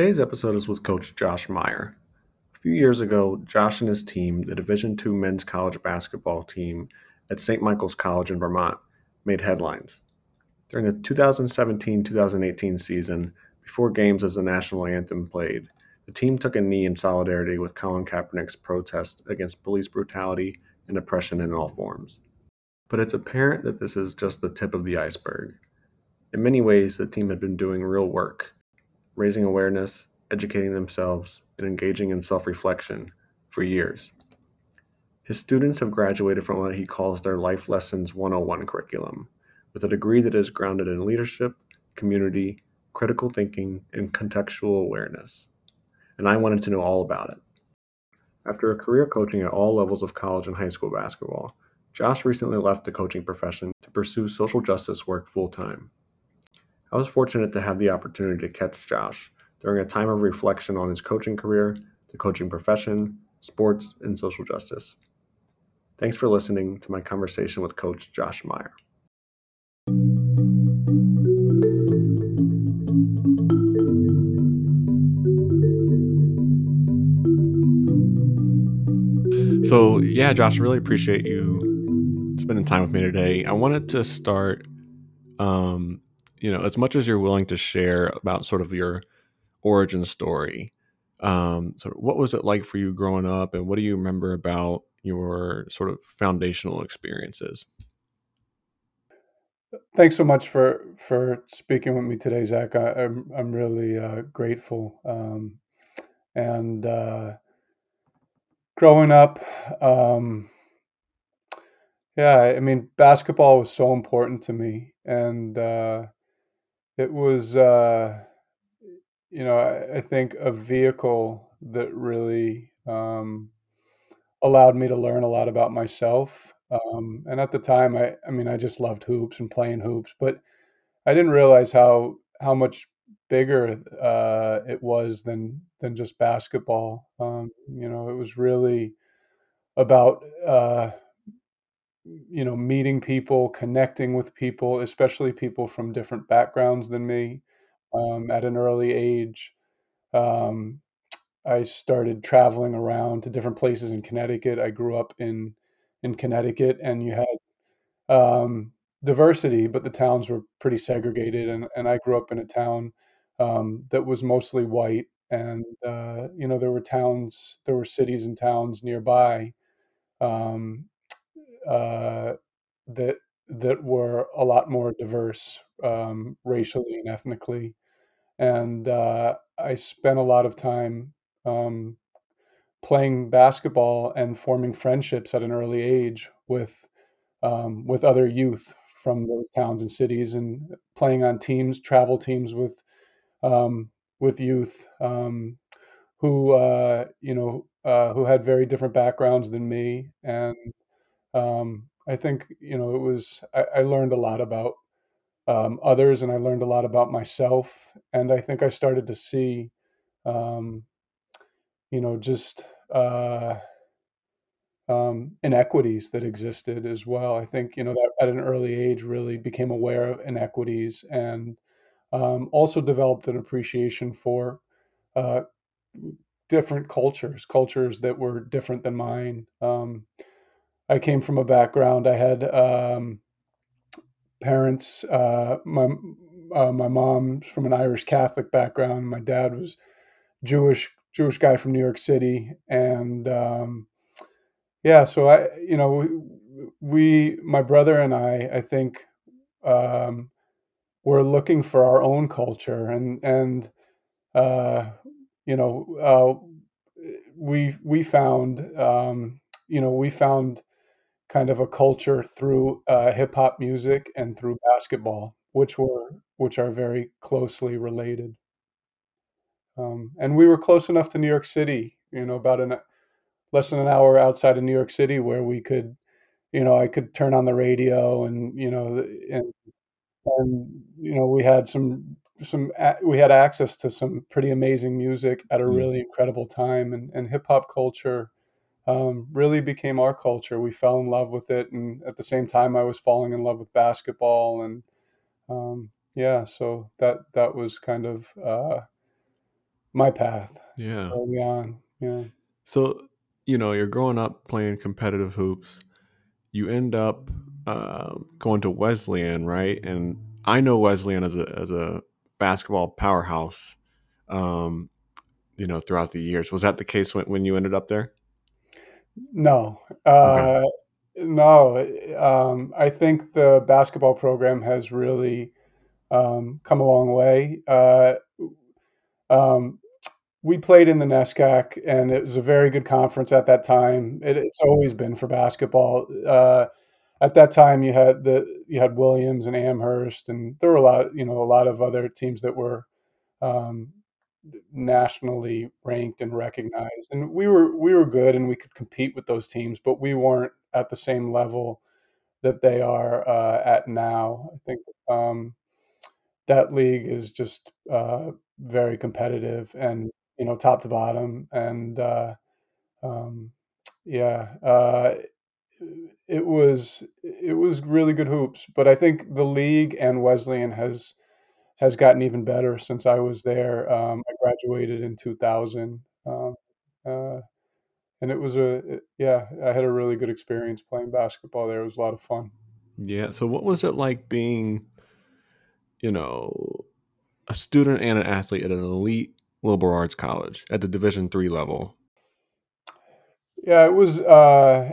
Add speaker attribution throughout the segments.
Speaker 1: Today's episode is with Coach Josh Meyer. A few years ago, Josh and his team, the Division II men's college basketball team at St. Michael's College in Vermont, made headlines. During the 2017 2018 season, before games as the national anthem played, the team took a knee in solidarity with Colin Kaepernick's protest against police brutality and oppression in all forms. But it's apparent that this is just the tip of the iceberg. In many ways, the team had been doing real work, raising awareness, educating themselves, and engaging in self reflection for years. His students have graduated from what he calls their Life Lessons 101 curriculum, with a degree that is grounded in leadership, community, critical thinking, and contextual awareness. And I wanted to know all about it. After a career coaching at all levels of college and high school basketball, Josh recently left the coaching profession to pursue social justice work full time. I was fortunate to have the opportunity to catch Josh during a time of reflection on his coaching career, the coaching profession, sports, and social justice. Thanks for listening to my conversation with Coach Josh Meyer. So, yeah, Josh, really appreciate you spending time with me today. I wanted to start, um, you know, as much as you're willing to share about sort of your origin story. Um, of what was it like for you growing up, and what do you remember about your sort of foundational experiences?
Speaker 2: Thanks so much for for speaking with me today, Zach. I, am I'm, I'm really uh, grateful. Um, and uh, growing up, um, yeah, I mean, basketball was so important to me, and uh, it was, uh, you know, I, I, think a vehicle that really um, allowed me to learn a lot about myself. Um, and at the time, I, I mean, I just loved hoops and playing hoops, but I didn't realize how how much bigger uh, it was than than just basketball. Um, you know, it was really about uh, you know meeting people, connecting with people, especially people from different backgrounds than me um, at an early age. Um, I started traveling around to different places in Connecticut. I grew up in in Connecticut, and you had um, diversity, but the towns were pretty segregated. And, and I grew up in a town um, that was mostly white, and uh, you know there were towns, there were cities and towns nearby um, uh, that that were a lot more diverse um, racially and ethnically. And uh, I spent a lot of time um, playing basketball and forming friendships at an early age with um, with other youth from those towns and cities, and playing on teams, travel teams with um, with youth um, who uh, you know uh, who had very different backgrounds than me, and um, I think you know it was I, I learned a lot about um, others, and I learned a lot about myself, and I think I started to see um, you know just uh, um, inequities that existed as well. I think you know that at an early age really became aware of inequities and um, also developed an appreciation for uh, different cultures, cultures that were different than mine. I came from a background. I had um, parents. Uh, my uh, my mom's from an Irish Catholic background. My dad was Jewish Jewish guy from New York City, and um, yeah, so I, you know, we, my brother and I, I think, um, we're looking for our own culture, and and uh, you know, uh, we we found, um, you know, we found kind of a culture through uh, hip hop music and through basketball, which were which are very closely related. Um, and we were close enough to New York City, you know, about an less than an hour outside of New York City where we could, you know, I could turn on the radio and, you know, and, and, you know, we had some, some, we had access to some pretty amazing music at a
Speaker 1: Mm.
Speaker 2: really incredible time and, and hip hop culture um, really became our culture. We fell in love with it. And at the same time, I was falling in love with basketball and, um, yeah, so that, that was kind of, uh, my path
Speaker 1: Yeah.
Speaker 2: early on. Yeah.
Speaker 1: So, you know, you're growing up playing competitive hoops. You end up uh, going to Wesleyan, right? And I know Wesleyan as a as a basketball powerhouse. Um, you know, throughout the years. Was that the case when, when you ended up there?
Speaker 2: No,
Speaker 1: Okay.
Speaker 2: uh, no. Um, I think the basketball program has really um, come a long way. Uh, um, we played in the NESCAC, and it was a very good conference at that time. It, it's always been for basketball. Uh, at that time, you had the you had Williams and Amherst, and there were a lot, you know, a lot of other teams that were um, nationally ranked and recognized. And we were we were good, and we could compete with those teams, but we weren't at the same level that they are uh, at now. I think um, that league is just uh, very competitive and you know top to bottom and uh, um, yeah uh, it was it was really good hoops but i think the league and wesleyan has has gotten even better since i was there um, i graduated in 2000 um, uh, and it was a it, yeah i had a really good experience playing basketball there it was a lot of fun
Speaker 1: Yeah. So, what was it like being, you know, a student and an athlete at an elite liberal arts college at the Division three level?
Speaker 2: yeah it was uh,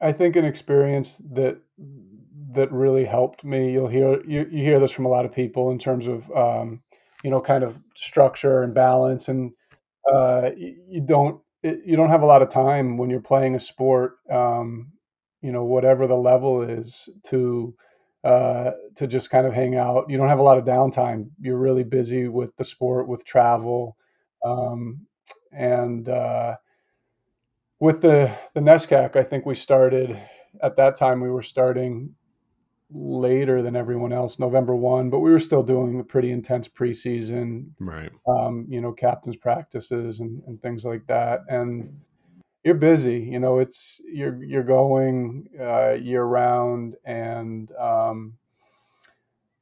Speaker 2: I think an experience that that really helped me. You'll hear you, you hear this from a lot of people in terms of um, you know kind of structure and balance, and uh, you, don't you don't have a lot of time when you're playing a sport. Um, you know whatever the level is to uh, to just kind of hang out. You don't have a lot of downtime. You're really busy with the sport, with travel, um, and uh, with the the NESCAC, I think we started at that time we were starting later than everyone else, November 1, but we were still doing a pretty intense preseason,
Speaker 1: Right.
Speaker 2: um, you know, captain's practices and, and things like that. And you're busy, you know, it's you're you're going uh, year round and um,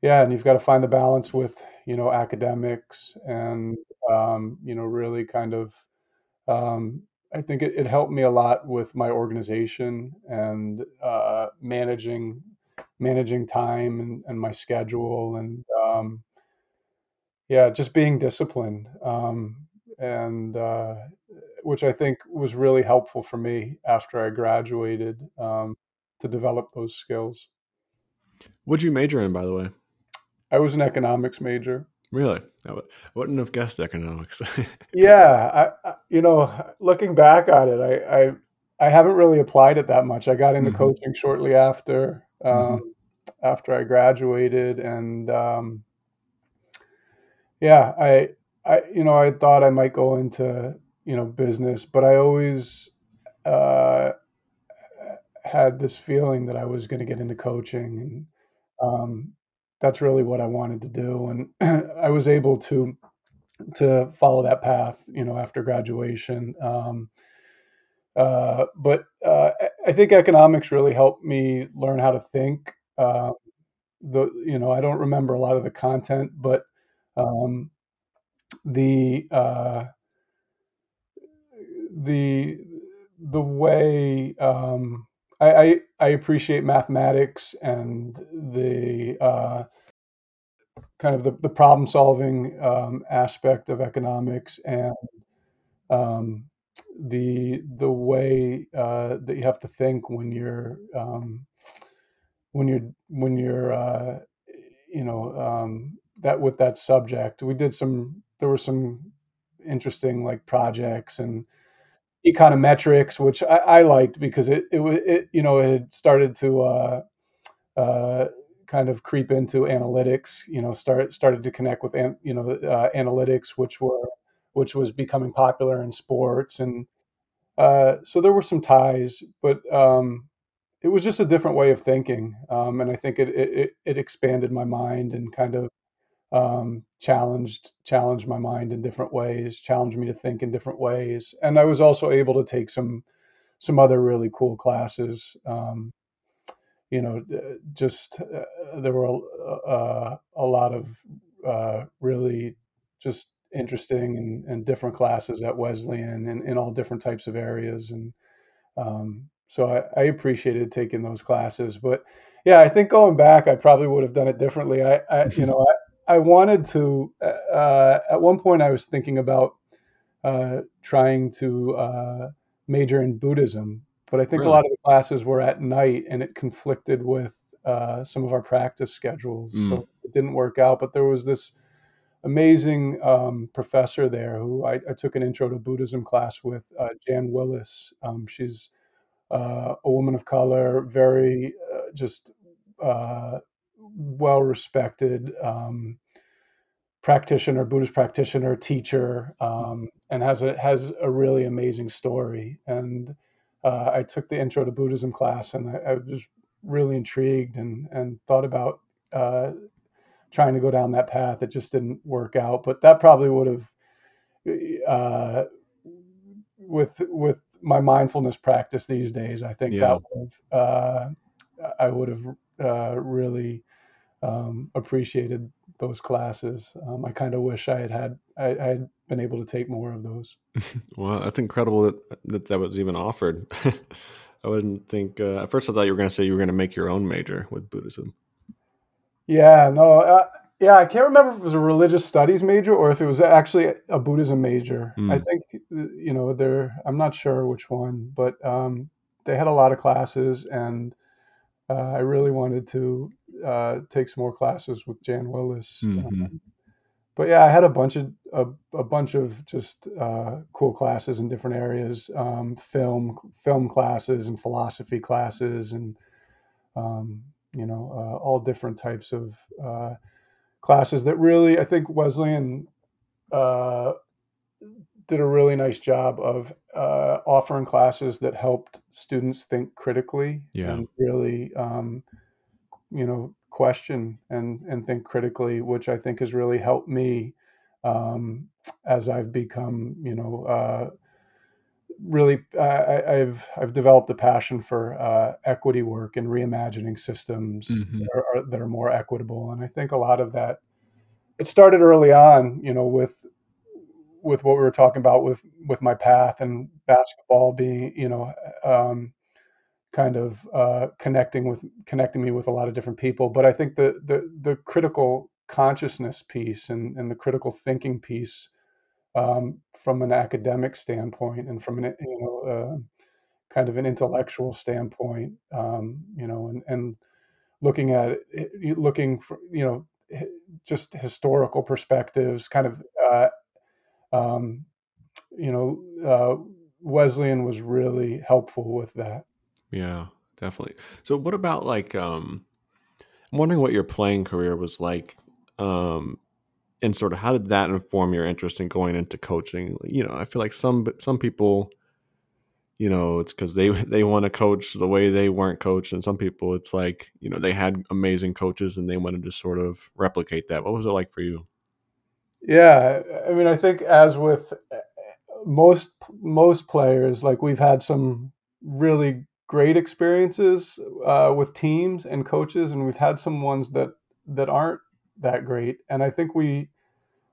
Speaker 2: yeah, and you've got to find the balance with, you know, academics and um, you know, really kind of um, I think it, it helped me a lot with my organization and uh, managing managing time and, and my schedule and um, yeah, just being disciplined. Um, and uh, which I think was really helpful for me after I graduated um, to develop those skills.
Speaker 1: What'd you major in, by the way?
Speaker 2: I was an economics major.
Speaker 1: Really? I wouldn't have guessed economics.
Speaker 2: Yeah, I, I, you know, looking back on it, I, I I haven't really applied it that much. I got into
Speaker 1: hmm
Speaker 2: coaching shortly after um,
Speaker 1: hmm
Speaker 2: after I graduated, and um, yeah, I I you know I thought I might go into you know business, but I always uh, had this feeling that I was going to get into coaching, and um, that's really what I wanted to do, and I was able to to follow that path, you know, after graduation. Um, uh, but uh, I think economics really helped me learn how to think. Uh, the you know I don't remember a lot of the content, but um, the uh, the the way um, I, I I appreciate mathematics and the uh, kind of the, the problem solving um, aspect of economics and um, the the way uh, that you have to think when you're um, when you're when you're uh, you know um, that with that subject. We did some. There were some interesting like projects and econometrics, which I, I liked because it it was it you know it had started to uh, uh, kind of creep into analytics. You know, start started to connect with an, you know uh, analytics, which were which was becoming popular in sports and uh, so there were some ties, but um, it was just a different way of thinking, um, and I think it, it it expanded my mind and kind of um, challenged challenged my mind in different ways, challenged me to think in different ways, and I was also able to take some some other really cool classes. Um, you know, just uh, there were a, uh, a lot of uh, really just interesting and, and different classes at Wesleyan and in all different types of areas. And um, so I, I, appreciated taking those classes. But yeah, I think going back, I probably would have done it differently. I, I you know, I, I wanted to. Uh, at one point, I was thinking about uh, trying to uh, major in Buddhism, but I think really? a lot of the classes were at night, and it conflicted with uh, some of our practice schedules, mm. so it didn't work out. But there was this amazing um, professor there who I, I, took an intro to Buddhism class with, uh, Jan Willis. Um, she's uh, a woman of color, very uh, just uh, well respected um, practitioner, Buddhist practitioner, teacher, um, and has a has a really amazing story. And uh, I took the intro to Buddhism class, and I, I was really intrigued and and thought about uh, trying to go down that path. It just didn't work out, but that probably would have uh, with with my mindfulness practice these days. I think yeah. that would have, uh, I would have uh, really um, appreciated those classes. Um, I kind of wish I had had I, I, had been able to take more of those.
Speaker 1: well, that's incredible that that, that was even offered. I wouldn't think. Uh, at first, I thought you were going to say you were going to make your own major with Buddhism.
Speaker 2: Yeah, no, uh, yeah, I can't remember if it was a religious studies major or if it was actually a Buddhism major. Mm. I think you know there. I'm not sure which one, but um, they had a lot of classes, and uh, I really wanted to uh, take some more classes with Jan Willis. Mm-hmm. Um, but yeah, I had a bunch of a, a bunch of just uh, cool classes in different areas, um, film film classes and philosophy classes, and um, you know uh, all different types of uh, classes that really I think Wesleyan uh, did a really nice job of uh, offering classes that helped students think critically
Speaker 1: yeah.
Speaker 2: and really um, you know question and and think critically, which I think has really helped me um, as I've become, you know, uh, really I, have I've developed a passion for uh, equity work and reimagining systems mm-hmm. that, are, that are more equitable, and I think a lot of that it started early on, you know, with with what we were talking about with with my path and basketball being, you know, um, kind of uh, connecting with connecting me with a lot of different people. But I think the the, the critical consciousness piece and, and the critical thinking piece um, from an academic standpoint and from an you know uh, kind of an intellectual standpoint, um, you know, and, and looking at it, looking for you know just historical perspectives, kind of uh, um, you know uh, Wesleyan was really helpful with that.
Speaker 1: Yeah, definitely. So what about like um I'm wondering what your playing career was like um and sort of how did that inform your interest in going into coaching? You know, I feel like some some people you know, it's cuz they they want to coach the way they weren't coached and some people it's like, you know, they had amazing coaches and they wanted to sort of replicate that. What was it like for you?
Speaker 2: Yeah, I mean, I think as with eh, most most players, like we've had some really great experiences uh, with teams and coaches, and we've had some ones that that aren't that great. And I think we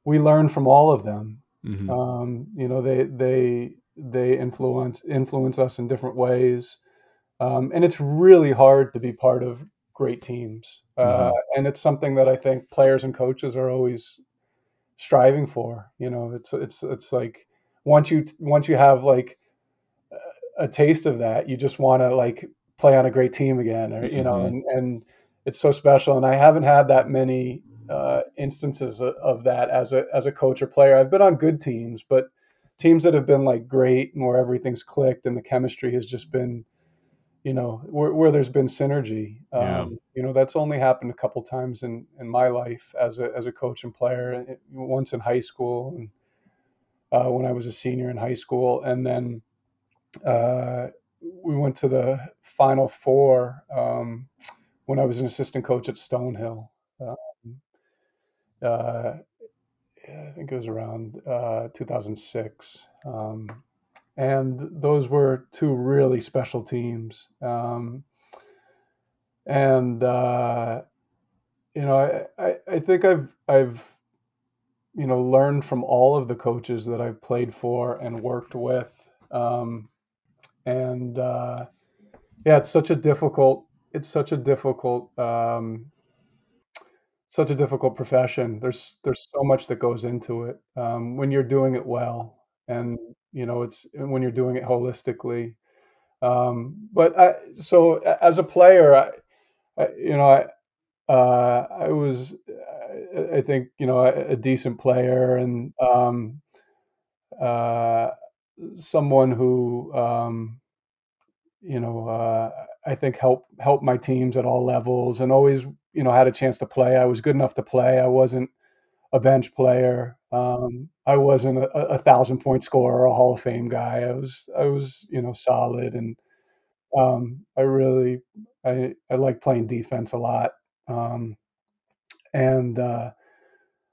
Speaker 2: we learn from all of them. Mm-hmm. Um, you know, they they they influence influence us in different ways, um, and it's really hard to be part of great teams. Uh, mm-hmm. And it's something that I think players and coaches are always striving for. You know, it's it's it's like once you once you have like a taste of that, you just want to like play on a great team again, or you know, mm-hmm. and and it's so special. And I haven't had that many uh, instances of, that as a as a coach or player. I've been on good teams, but teams that have been like great and where everything's clicked and the chemistry has just been, you know, where, where there's been synergy. Yeah. Um, you know, that's only happened a couple times in in my life as a as a coach and player. Once in high school and uh, when I was a senior in high school, and then uh, we went to the Final Four um, when I was an assistant coach at Stonehill. Um, uh, I think it was around uh, 2006. Um, and those were two really special teams. Um, and, uh, you know, I, I, I, think I've, I've you know, learned from all of the coaches that I've played for and worked with. Um, and uh, yeah, it's such a difficult, it's such a difficult, um, such a difficult profession. There's there's so much that goes into it um, when you're doing it well, and you know, it's when you're doing it holistically. Um, but I, so as a player, I, I you know, I uh, I was, I think, you know, a, a decent player and um, uh, someone who, um, you know, uh, I think helped help my teams at all levels and always, you know, had a chance to play. I was good enough to play. I wasn't a bench player. Um, I wasn't a, a thousand point scorer, a Hall of Fame guy. I was, I was, you know, solid and um, I really, I, I like playing defense a lot. Um, and uh,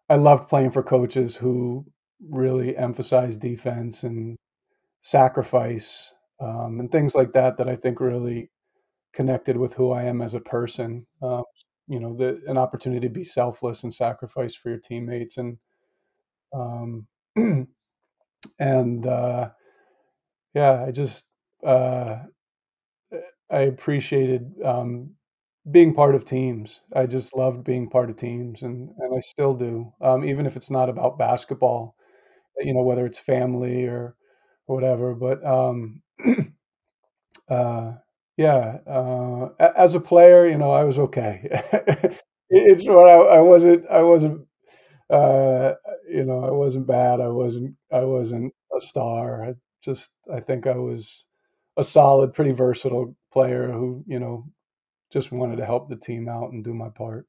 Speaker 2: I loved playing for coaches who really emphasize defense and sacrifice um, and things like that. That I think really connected with who I am as a person. Uh, you know, the, an opportunity to be selfless and sacrifice for your teammates, and um, and uh, yeah, I just uh, I appreciated um, being part of teams. I just loved being part of teams, and and I still do, um, even if it's not about basketball. You know, whether it's family or whatever. But um, uh, yeah, uh, as a player, you know, I was okay. it's what I, I wasn't. I wasn't. Uh, you know, I wasn't bad. I wasn't. I wasn't a star. I just. I think I was a solid, pretty versatile player who, you know, just wanted to help the team out and do my part.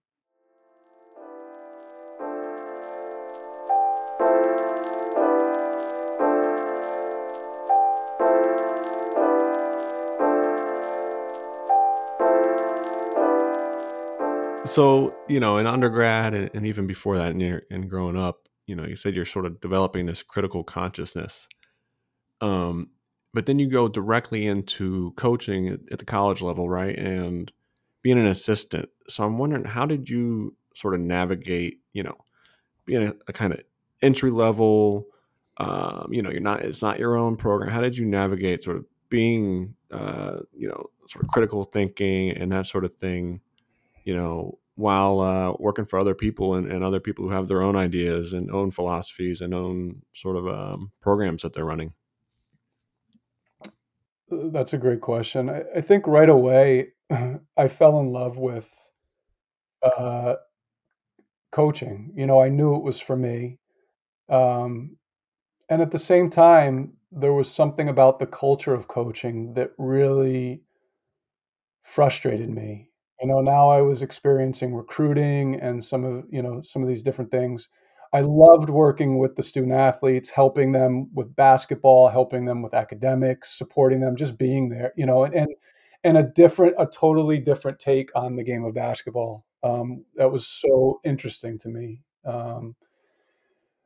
Speaker 1: So, you know, in undergrad and, and even before that, and, and growing up, you know, you said you're sort of developing this critical consciousness. Um, but then you go directly into coaching at, at the college level, right? And being an assistant. So I'm wondering, how did you sort of navigate, you know, being a, a kind of entry level, um, you know, you're not, it's not your own program. How did you navigate sort of being, uh, you know, sort of critical thinking and that sort of thing? You know, while uh, working for other people and, and other people who have their own ideas and own philosophies and own sort of um, programs that they're running?
Speaker 2: Uh, That's a great question. I, I think right away I fell in love with uh, coaching. You know, I knew it was for me. Um, and at the same time, there was something about the culture of coaching that really frustrated me. You know, now I was experiencing recruiting and some of, you know, some of these different things. I loved working with the student athletes, helping them with basketball, helping them with academics, supporting them, just being there, you know, and and, and a different, a totally different take on the game of basketball. Um, that was so interesting to me. Um,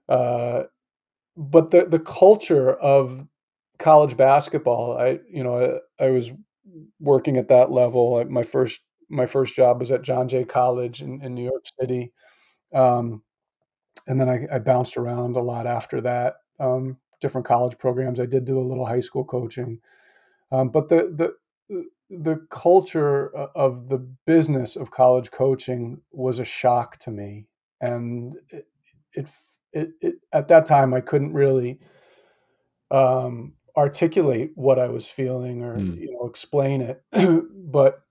Speaker 2: uh, but the the culture of college basketball, I you know I, I was working at that level. My first my first job was at John Jay College in, in New York City, um, and then I, I bounced around a lot after that. Um, different college programs. I did do a little high school coaching, um, but the the the culture of the business of college coaching was a shock to me, and it, it, it, it at that time I couldn't really um, articulate what I was feeling or
Speaker 1: Mm,
Speaker 2: you know explain it, but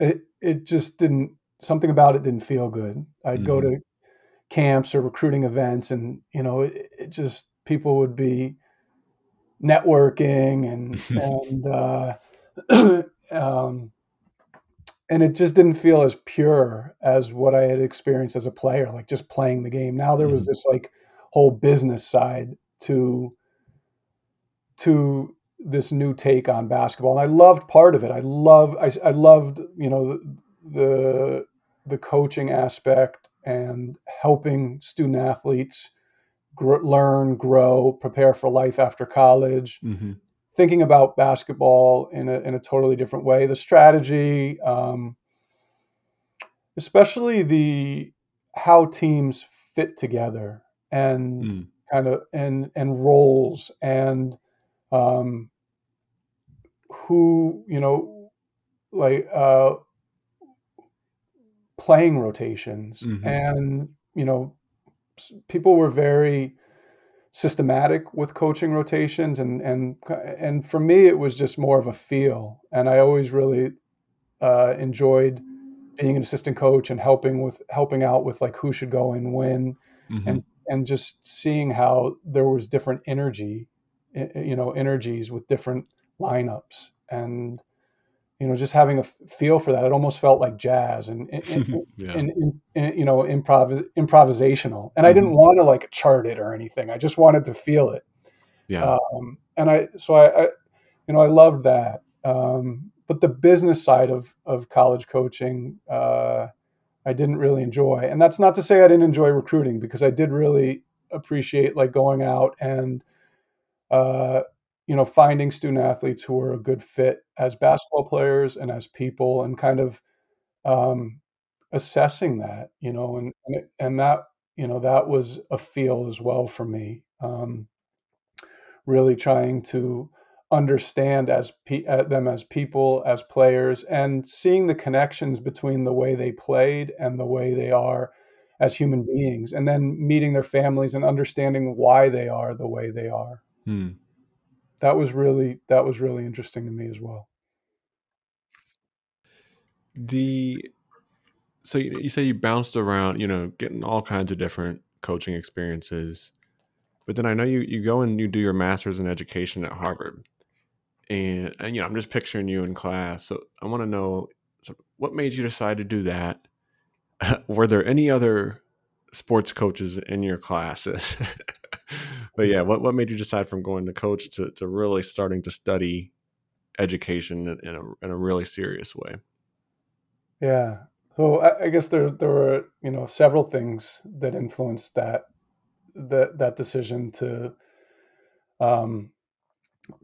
Speaker 2: it it just didn't something about it didn't feel good. I'd go
Speaker 1: hmm
Speaker 2: to camps or recruiting events, and you know it, it just people would be networking and and uh, um, and it just didn't feel as pure as what I had experienced as a player, like just playing the game. Now there was
Speaker 1: hmm
Speaker 2: this like whole business side to to this new take on basketball, and I loved part of it. I love I, I loved you know the the coaching aspect and helping student athletes gr- learn, grow, prepare for life after college.
Speaker 1: hmm
Speaker 2: Thinking about basketball in a in a totally different way. The strategy, um, especially the how teams fit together. and
Speaker 1: Mm.
Speaker 2: kind of and and roles and um, who you know like uh, playing rotations
Speaker 1: Mhm.
Speaker 2: and you know people were very systematic with coaching rotations and and and for me it was just more of a feel and I always really uh, enjoyed being an assistant coach and helping with helping out with like who should go and when and
Speaker 1: Mhm.
Speaker 2: and just seeing how there was different energy you know energies with different lineups and you know just having a feel for that it almost felt like jazz and and,
Speaker 1: Yeah.
Speaker 2: and, and, you know improv improvisational and i didn't
Speaker 1: Mhm.
Speaker 2: want to like chart it or anything i just wanted to feel it
Speaker 1: Yeah.
Speaker 2: um, and i so I, I you know i loved that um, but the business side of of college coaching uh, I didn't really enjoy. And that's not to say I didn't enjoy recruiting because I did really appreciate like going out and uh, you know finding student athletes who are a good fit as basketball players and as people and kind of um, assessing that you know and and, it, and that you know that was a feel as well for me um, really trying to understand as pe- uh, them as people, as players, and seeing the connections between the way they played and the way they are as human beings, and then meeting their families and understanding why they are the way they are.
Speaker 1: Hmm.
Speaker 2: That was really that was really interesting to me as well.
Speaker 1: The so you, you say you bounced around, you know, getting all kinds of different coaching experiences. But then I know you you go and you do your master's in education at Harvard. And, and you know, I'm just picturing you in class. So I want to know so what made you decide to do that? Were there any other sports coaches in your classes? but yeah, what what made you decide from going to coach to, to really starting to study education in, in a in a really serious way?
Speaker 2: Yeah. So I, I guess there there were you know several things that influenced that that that decision to um,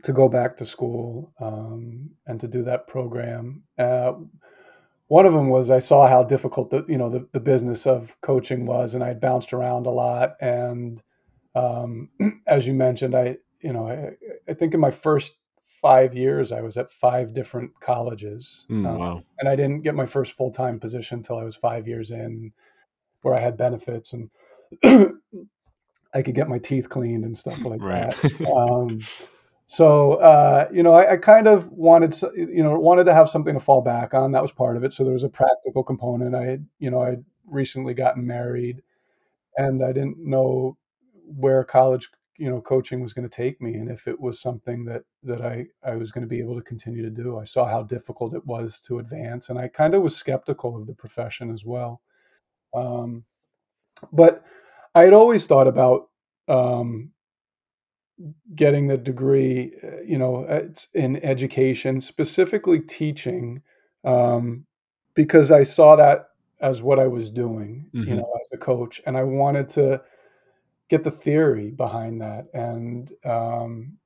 Speaker 2: to go back to school um, and to do that program. Uh, one of them was I saw how difficult the you know the, the business of coaching was, and I bounced around a lot. And um, as you mentioned, I you know I, I think in my first five years I was at five different colleges,
Speaker 1: Mm,
Speaker 2: uh,
Speaker 1: wow.
Speaker 2: and I didn't get my first full time position until I was five years in, where I had benefits and I could get my teeth cleaned and stuff like
Speaker 1: Right.
Speaker 2: that. Um, so uh, you know, I, I kind of wanted, s- you know, wanted to have something to fall back on. That was part of it. So there was a practical component. I had, you know, I would recently gotten married, and I didn't know where college, you know, coaching was going to take me, and if it was something that that I I was going to be able to continue to do. I saw how difficult it was to advance, and I kind of was skeptical of the profession as well. Um, but I had always thought about um, getting the degree, uh, you know, in education, specifically teaching, um, because I saw that as what I was doing, you
Speaker 1: hmm
Speaker 2: know, as a coach, and I wanted to get the theory behind that. And um,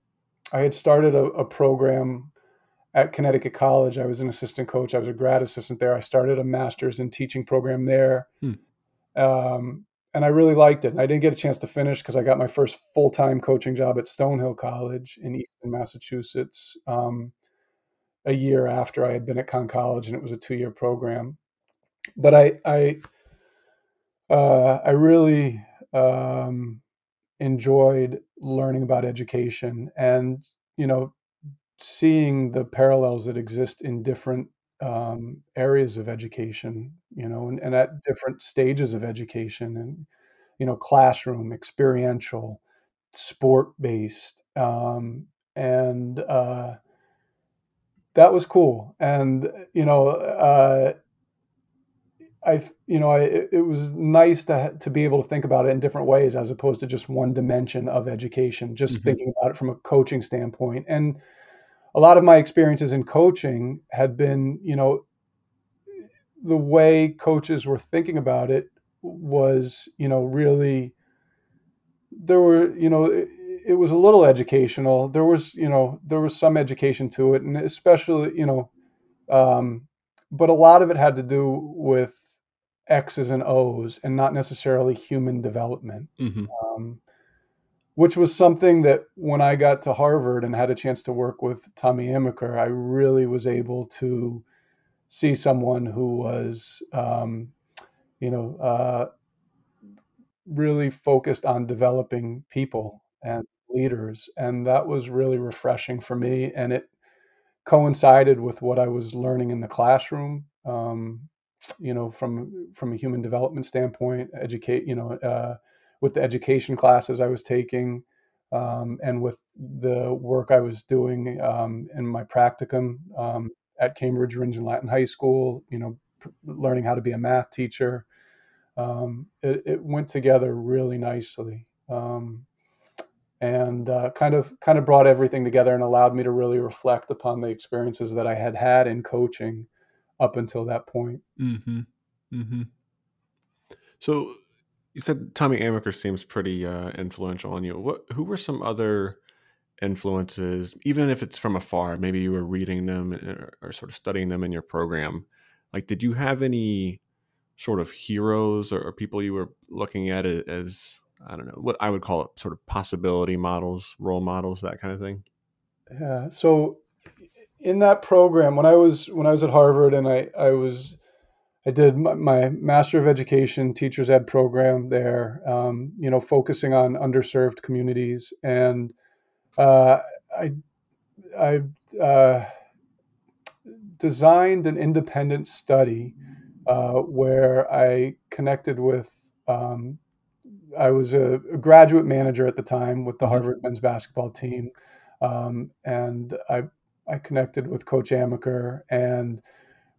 Speaker 2: I had started a, a program at Connecticut College. I was an assistant coach. I was a grad assistant there. I started a master's in teaching program there
Speaker 1: Hmm.
Speaker 2: um, and I really liked it. And I didn't get a chance to finish because I got my first full time coaching job at Stonehill College in Easton, Massachusetts, um, a year after I had been at Conn College, and it was a two year program. But I I uh, I really um, enjoyed learning about education and you know seeing the parallels that exist in different um, areas of education, you know, and, and at different stages of education, and you know, classroom, experiential, sport based, um, and uh, that was cool. And you know, uh, I you know, I, it, was nice to to be able to think about it in different ways as opposed to just one dimension of education. Just
Speaker 1: hmm
Speaker 2: thinking about it from a coaching standpoint, and a lot of my experiences in coaching had been, you know, the way coaches were thinking about it was, you know, really there were, you know, it, it was a little educational. There was, you know, there was some education to it, and especially, you know, um, but a lot of it had to do with X's and O's and not necessarily human development.
Speaker 1: hmm
Speaker 2: Um, which was something that when I got to Harvard and had a chance to work with Tommy Amaker, I really was able to see someone who was, um, you know, uh, really focused on developing people and leaders, and that was really refreshing for me, and it coincided with what I was learning in the classroom, um, you know, from from a human development standpoint, educate, you know, uh, with the education classes I was taking, um, and with the work I was doing um, in my practicum um, at Cambridge Rindge and Latin High School, you know, pr- learning how to be a math teacher. Um, it, it went together really nicely. Um, and uh, kind of kind of brought everything together and allowed me to really reflect upon the experiences that I had had in coaching up until that point.
Speaker 1: hmm hmm So you said Tommy Amaker seems pretty uh, influential on you. What? Who were some other influences, even if it's from afar? Maybe you were reading them or, or sort of studying them in your program. Like, did you have any sort of heroes or, or people you were looking at as I don't know what I would call it, sort of possibility models, role models, that kind of thing?
Speaker 2: Yeah. So in that program, when I was when I was at Harvard and I I was I did my, my Master of Education Teachers Ed program there, um, you know, focusing on underserved communities, and uh, I I uh, designed an independent study uh, where I connected with. Um, I was a, a graduate manager at the time with the
Speaker 1: hmm
Speaker 2: Harvard men's basketball team, um, and I I connected with Coach Amaker and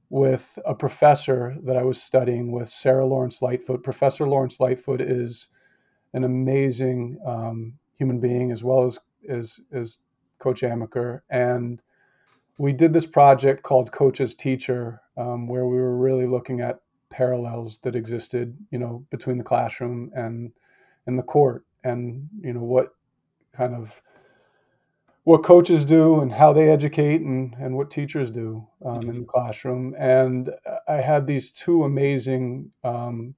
Speaker 2: with a professor that I was studying with, Sara Lawrence Lightfoot. Professor Lawrence Lightfoot is an amazing um, human being as well as as, as Coach Amaker, and we did this project called Coach's Teacher, um, where we were really looking at parallels that existed, you know, between the classroom and and the court, and you know what kind of what coaches do and how they educate and and what teachers do um, in
Speaker 1: hmm
Speaker 2: the classroom. And I had these two amazing um,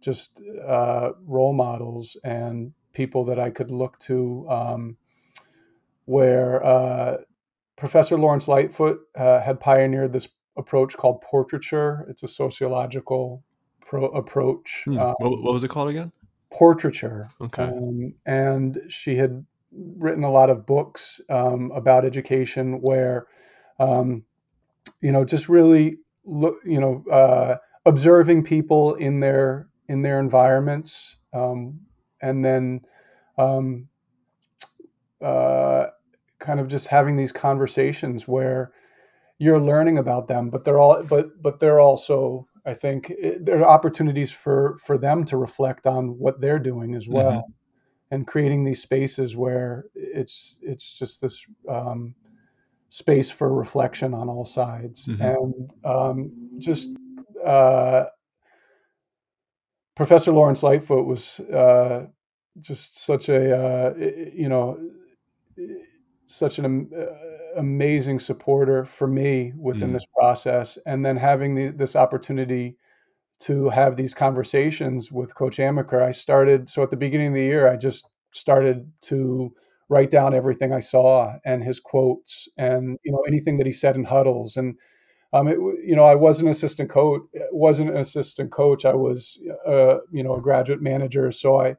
Speaker 2: just uh, role models and people that I could look to, um, where uh, Professor Lawrence Lightfoot uh, had pioneered this approach called portraiture. It's a sociological pro- approach,
Speaker 1: Hmm.
Speaker 2: uh,
Speaker 1: What, what was it called again?
Speaker 2: portraiture.
Speaker 1: Okay.
Speaker 2: Um, and she had written a lot of books um, about education where, um, you know, just really look, you know, uh, observing people in their in their environments, um, and then um, uh, kind of just having these conversations where you're learning about them, but they're all but but they're also I think eh, there are opportunities for for them to reflect on what they're doing as well,
Speaker 1: hmm
Speaker 2: and creating these spaces where it's it's just this um, space for reflection on all sides,
Speaker 1: hmm
Speaker 2: and um, just uh, Professor Lawrence Lightfoot was uh, just such a uh, you know such an uh, amazing supporter for me within
Speaker 1: mm.
Speaker 2: this process, and then having the, this opportunity to have these conversations with Coach Amaker, I started. So at the beginning of the year, I just started to write down everything I saw and his quotes, and you know anything that he said in huddles, and um, it, you know I was an assistant coach, wasn't an assistant coach. I was, uh, you know, a graduate manager, so I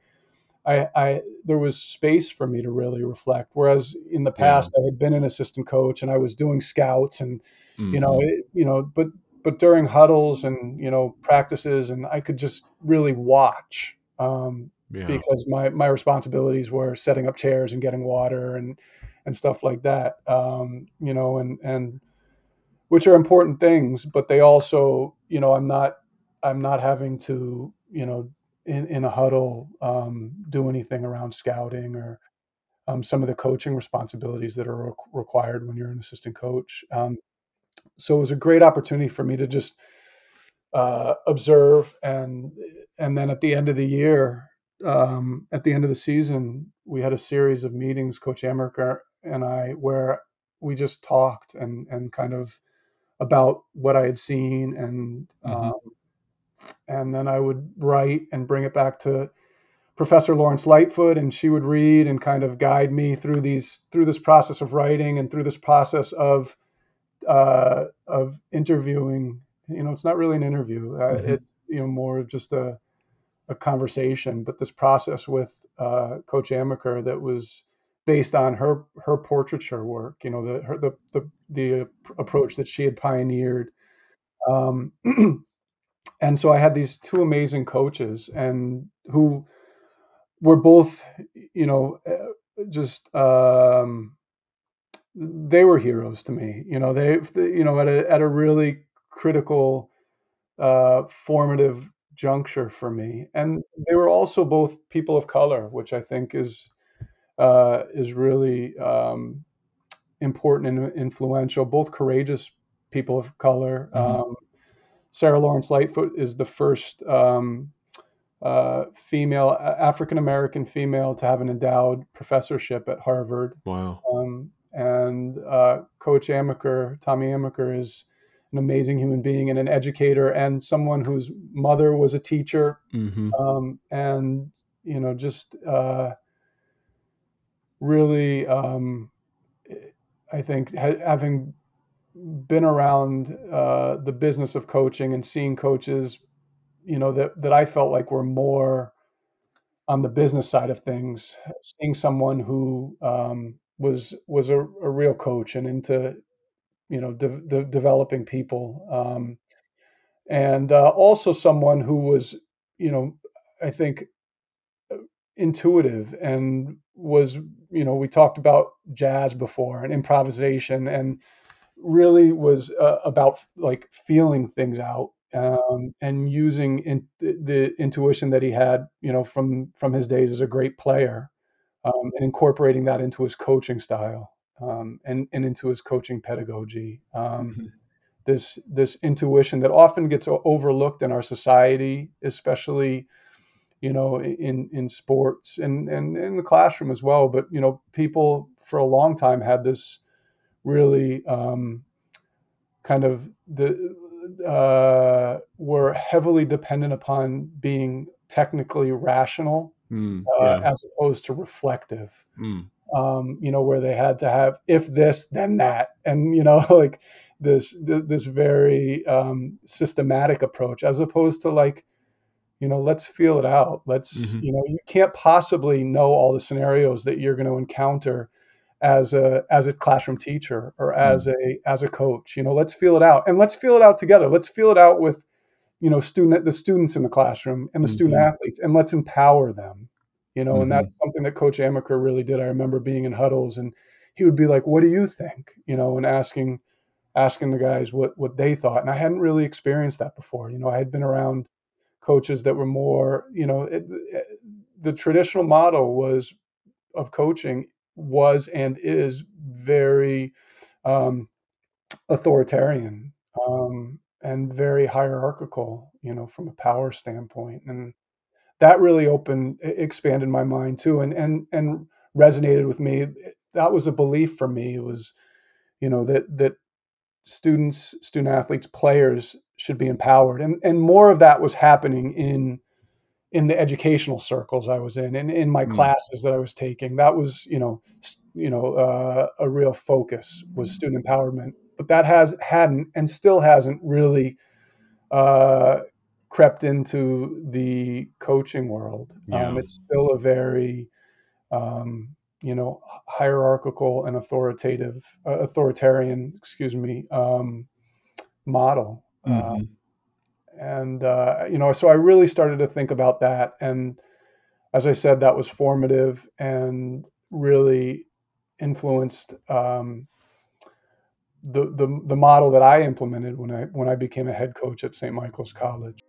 Speaker 2: I, I there was space for me to really reflect. Whereas in the
Speaker 1: Yeah.
Speaker 2: past, I had been an assistant coach and I was doing scouts, and you know,
Speaker 1: hmm
Speaker 2: it, you know, but but during huddles and you know practices, and I could just really watch um,
Speaker 1: Yeah.
Speaker 2: because my my responsibilities were setting up chairs and getting water and and stuff like that. Um, you know, and and which are important things, but they also, you know, I'm not I'm not having to, you know, in, in a huddle um, do anything around scouting or um, some of the coaching responsibilities that are re- required when you're an assistant coach. Um, so it was a great opportunity for me to just uh, observe and and then at the end of the year, um, at the end of the season, we had a series of meetings, Coach Amaker and I, where we just talked and and kind of about what I had seen and
Speaker 1: hmm
Speaker 2: um, and then I would write and bring it back to Professor Lawrence Lightfoot, and she would read and kind of guide me through these through this process of writing and through this process of uh, of interviewing. You know, it's not really an interview; uh,
Speaker 1: Mhm.
Speaker 2: it's you know more of just a a conversation. But this process with uh, Coach Amaker that was based on her her portraiture work. You know, the her, the the the approach that she had pioneered. Um, and so I had these two amazing coaches, and who were both, you know, uh, just um, they were heroes to me. You know, they, you know, at a at a really critical, uh, formative juncture for me, and they were also both people of color, which I think is uh, is really um, important and influential. Both courageous people of color.
Speaker 1: Mhm.
Speaker 2: Um, Sara Lawrence Lightfoot is the first um, uh, female, African American female, to have an endowed professorship at Harvard.
Speaker 1: Wow.
Speaker 2: Um, and uh, Coach Amaker, Tommy Amaker, is an amazing human being and an educator and someone whose mother was a teacher.
Speaker 1: Mhm.
Speaker 2: Um, and, you know, just uh, really, um, I think, ha- having been around uh, the business of coaching and seeing coaches, you know, that, that I felt like were more on the business side of things, seeing someone who um, was was a, a real coach and into you know de- de- developing people, um, and uh, also someone who was you know I think intuitive and was you know we talked about jazz before and improvisation and really was uh, about like feeling things out um, and using in, the, the intuition that he had, you know, from from his days as a great player, um, and incorporating that into his coaching style um, and and into his coaching pedagogy. Um,
Speaker 1: Mhm.
Speaker 2: this this intuition that often gets overlooked in our society, especially you know in in sports and and in the classroom as well. But you know, people for a long time had this really um, kind of the uh, were heavily dependent upon being technically rational
Speaker 1: Mm,
Speaker 2: uh,
Speaker 1: yeah.
Speaker 2: as opposed to reflective.
Speaker 1: Mm.
Speaker 2: Um, you know, where they had to have if this then that, and you know, like this this very um, systematic approach, as opposed to like you know, let's feel it out. Let's
Speaker 1: Mhm.
Speaker 2: you know, you can't possibly know all the scenarios that you're going to encounter as a as a classroom teacher or as
Speaker 1: Mm.
Speaker 2: a as a coach. You know, let's feel it out and let's feel it out together. Let's feel it out with you know student the students in the classroom and the student
Speaker 1: Mhm.
Speaker 2: athletes and let's empower them. You know, and that's
Speaker 1: Mhm.
Speaker 2: something that Coach Amaker really did. I remember being in huddles and he would be like, "What do you think?" You know, and asking asking the guys what what they thought. And I hadn't really experienced that before. You know, I had been around coaches that were more, you know, it, it, the traditional model was of coaching was and is very um, authoritarian um, and very hierarchical, you know, from a power standpoint. And that really opened, expanded my mind too, and and and resonated with me. That was a belief for me. It was, you know, that that students, student athletes, players should be empowered, and and more of that was happening in in the educational circles I was in and in my
Speaker 1: Mm.
Speaker 2: classes that I was taking. That was, you know, you know, uh, a real focus was student empowerment. But that has hadn't and still hasn't really uh, crept into the coaching world. Um, it's still a very, um, you know, hierarchical and authoritative, uh, authoritarian, excuse me, um, model. Uh,
Speaker 1: Mhm.
Speaker 2: and uh, you know, so I really started to think about that and as I said, that was formative and really influenced um, the, the the model that I implemented when I when I became a head coach at St. Michael's College.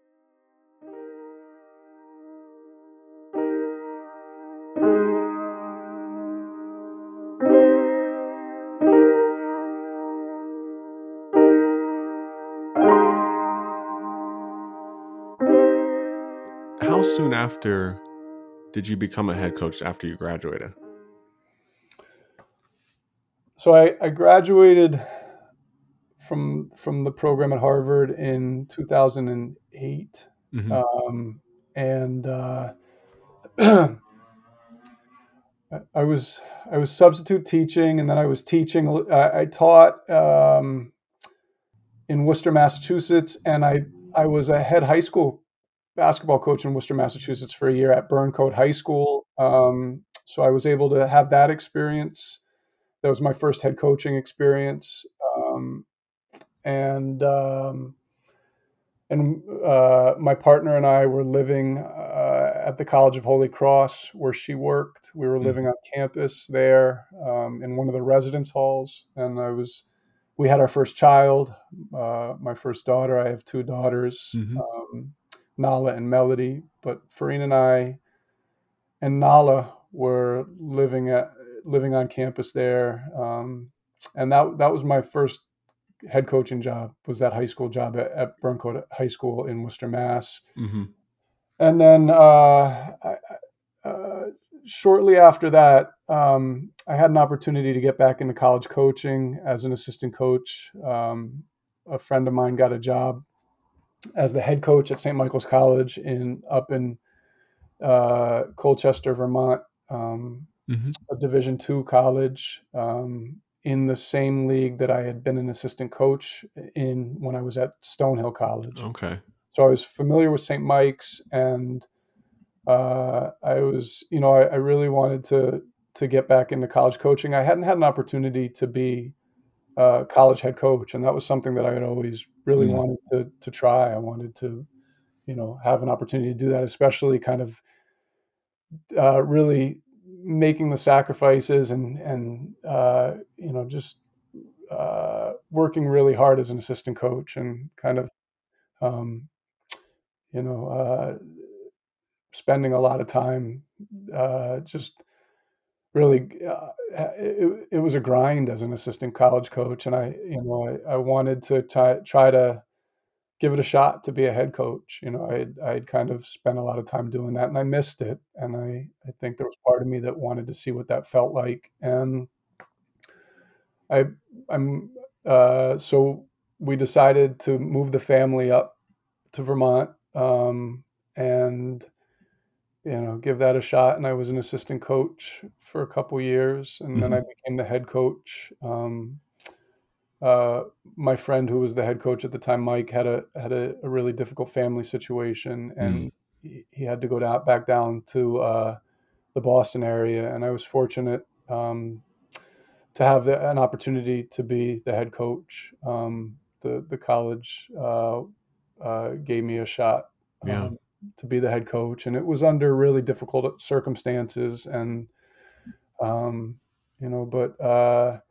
Speaker 1: How soon after did you become a head coach after you graduated?
Speaker 2: So I, I graduated from from the program at Harvard in 2008, mm-hmm. um, and uh, I was I was substitute teaching, and then I was teaching. I, I taught um, in Worcester, Massachusetts, and I I was a head high school basketball coach in Worcester, Massachusetts for a year at Burncoat High School. Um, so I was able to have that experience. That was my first head coaching experience, um, and um, and uh, my partner and I were living uh, at the College of Holy Cross where she worked. We were living mm-hmm. on campus there um, in one of the residence halls, and I was. We had our first child, uh, my first daughter. I have two daughters, mm-hmm. um, Nala and Melody. But Farina and I and Nala were living at living on campus there, um, and that that was my first head coaching job was that high school job at, at Burncoat High School in Worcester, Mass. Mm-hmm. And then uh, I, uh, shortly after that, um, I had an opportunity to get back into college coaching as an assistant coach. Um, a friend of mine got a job as the head coach at St. Michael's College in up in uh, Colchester, Vermont, um, mm-hmm. a Division two college. Um, in the same league that I had been an assistant coach in when I was at Stonehill College.
Speaker 1: Okay.
Speaker 2: So I was familiar with St. Mike's, and uh, I was, you know, I, I, really wanted to to get back into college coaching. I hadn't had an opportunity to be a college head coach, and that was something that I had always really mm. wanted to to try. I wanted to, you know, have an opportunity to do that, especially kind of uh, really making the sacrifices and and uh, you know just uh, working really hard as an assistant coach and kind of um, you know uh, spending a lot of time uh, just really uh, it, it was a grind as an assistant college coach. And I you know I, I wanted to try, try to give it a shot to be a head coach. You know, I'd, I'd kind of spent a lot of time doing that and I missed it. And I, I think there was part of me that wanted to see what that felt like. And I, I'm, uh, so we decided to move the family up to Vermont um, and, you know, give that a shot. And I was an assistant coach for a couple years and mm-hmm. then I became the head coach. Um, uh, my friend who was the head coach at the time, Mike, had a had a, a really difficult family situation, and mm. he, he, had to go down back down to uh, the Boston area. And I was fortunate um, to have the, an opportunity to be the head coach. Um, the the college uh, uh gave me a shot
Speaker 1: yeah.
Speaker 2: Um, to be the head coach, and it was under really difficult circumstances, and um, you know, but.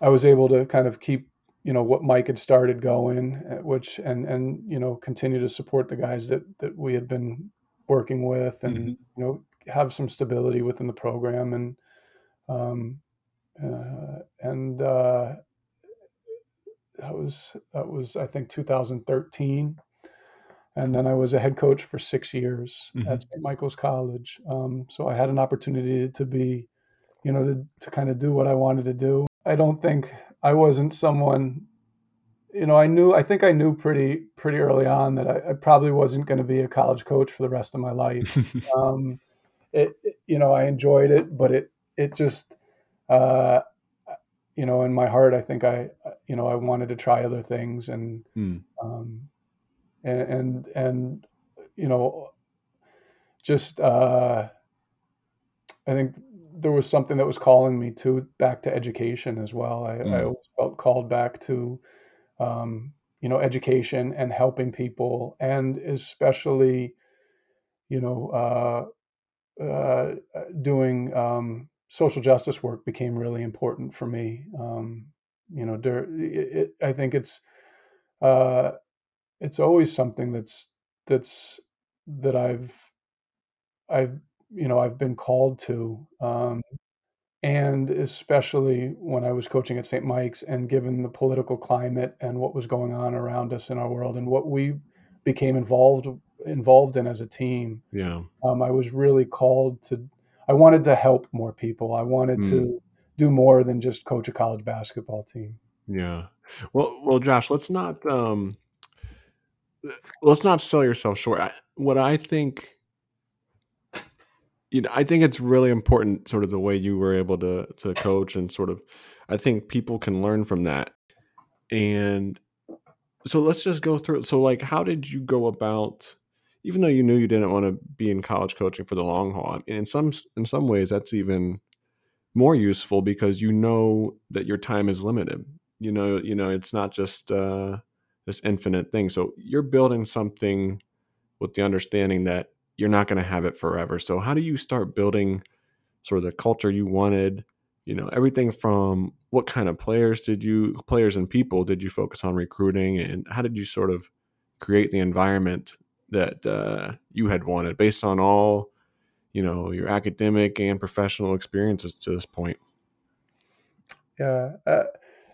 Speaker 2: I was able to kind of keep you know what Mike had started going, uh, which and and you know continue to support the guys that that we had been working with, and mm-hmm. you know have some stability within the program, and um, uh, and uh, that was that was I think 2013, and then I was a head coach for six years mm-hmm. at St. Michael's College. Um, so I had an opportunity to be, you know, to, to kind of do what I wanted to do I don't think I wasn't someone, you know, I knew, I think I knew pretty, pretty early on that I, I probably wasn't going to be a college coach for the rest of my life. um, it, it, you know, I enjoyed it, but it, it just, uh, you know, in my heart, I think I, you know, I wanted to try other things and, mm. um, and, and, and, you know, just, uh, I think there was something that was calling me to back to education as well. I, mm. I always felt called back to, um, you know, education and helping people, and especially, you know, uh, uh, doing um, social justice work became really important for me. Um, you know, there, it, it, I think it's uh, it's always something that's that's that I've I've you know I've been called to, um, and especially when I was coaching at St. Mike's, and given the political climate and what was going on around us in our world, and what we became involved involved in as a team.
Speaker 1: Yeah,
Speaker 2: um, I was really called to. I wanted to help more people. I wanted mm. to do more than just coach a college basketball team.
Speaker 1: Yeah. Well, well, Josh, let's not um, let's not sell yourself short. I, what I think, you know, I think it's really important, sort of the way you were able to to coach and sort of. I think people can learn from that, and so let's just go through. So, like, how did you go about? Even though you knew you didn't want to be in college coaching for the long haul, in some in some ways, that's even more useful because you know that your time is limited. You know, you know, it's not just uh, this infinite thing. So you're building something with the understanding that you're not going to have it forever. So how do you start building sort of the culture you wanted? You know, everything from what kind of players did you players and people did you focus on recruiting, and how did you sort of create the environment that uh, you had wanted based on all you know your academic and professional experiences to this point
Speaker 2: Yeah, uh,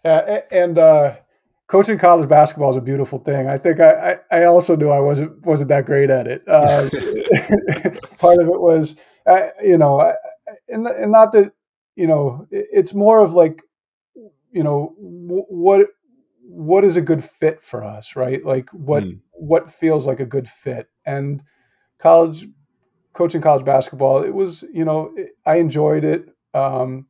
Speaker 2: uh, and uh, coaching college basketball is a beautiful thing. I think I, I, I also knew I wasn't wasn't that great at it. Uh, part of it was, uh, you know, and, and not that you know, it's more of like, you know, what what is a good fit for us, right? Like what mm. what feels like a good fit, and college coaching college basketball, it was, you know, I enjoyed it. Um,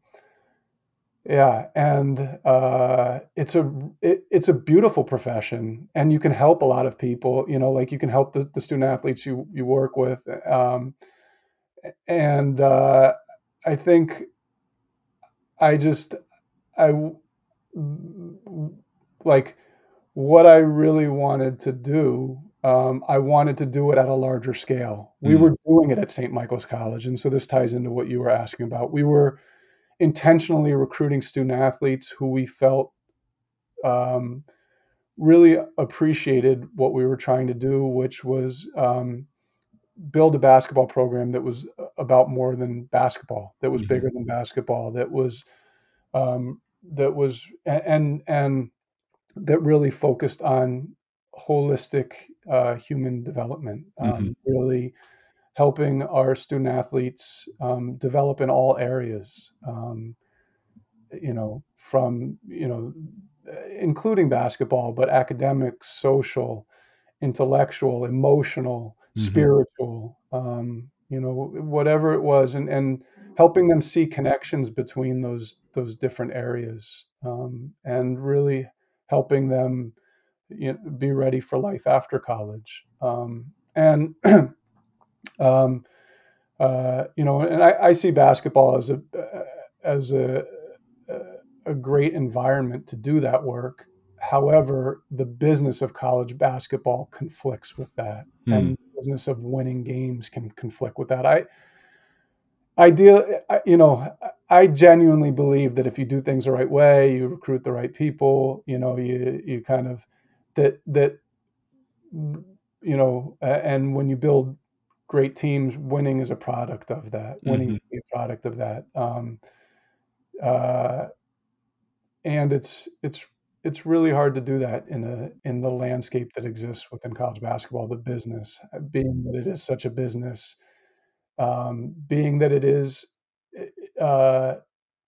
Speaker 2: yeah, and uh, it's a it, it's a beautiful profession, and you can help a lot of people. You know, like you can help the, the student athletes you you work with, um, and uh, I think I just I like what I really wanted to do. Um, I wanted to do it at a larger scale. We mm. were doing it at St. Michael's College, and so this ties into what you were asking about. We were intentionally recruiting student athletes who we felt um, really appreciated what we were trying to do, which was um, build a basketball program that was about more than basketball, that was mm-hmm. bigger than basketball, that was um, that was and and that really focused on holistic uh, human development, um, mm-hmm. really helping our student athletes um, develop in all areas. Um, you know, from you know, including basketball, but academic, social, intellectual, emotional, mm-hmm. spiritual. Um, you know, whatever it was, and and helping them see connections between those those different areas, um, and really helping them you know, be ready for life after college. Um, and Um, uh, you know, and I, I, see basketball as a as a a great environment to do that work. However, the business of college basketball conflicts with that, mm. and the business of winning games can conflict with that. I ideal, you know, I genuinely believe that if you do things the right way, you recruit the right people, you know, you you kind of that that you know, and when you build great teams, winning is a product of that. Winning mm-hmm. is a product of that. Um, uh, and it's it's it's really hard to do that in a in the landscape that exists within college basketball, the business, being that it is such a business, um, being that it is, uh,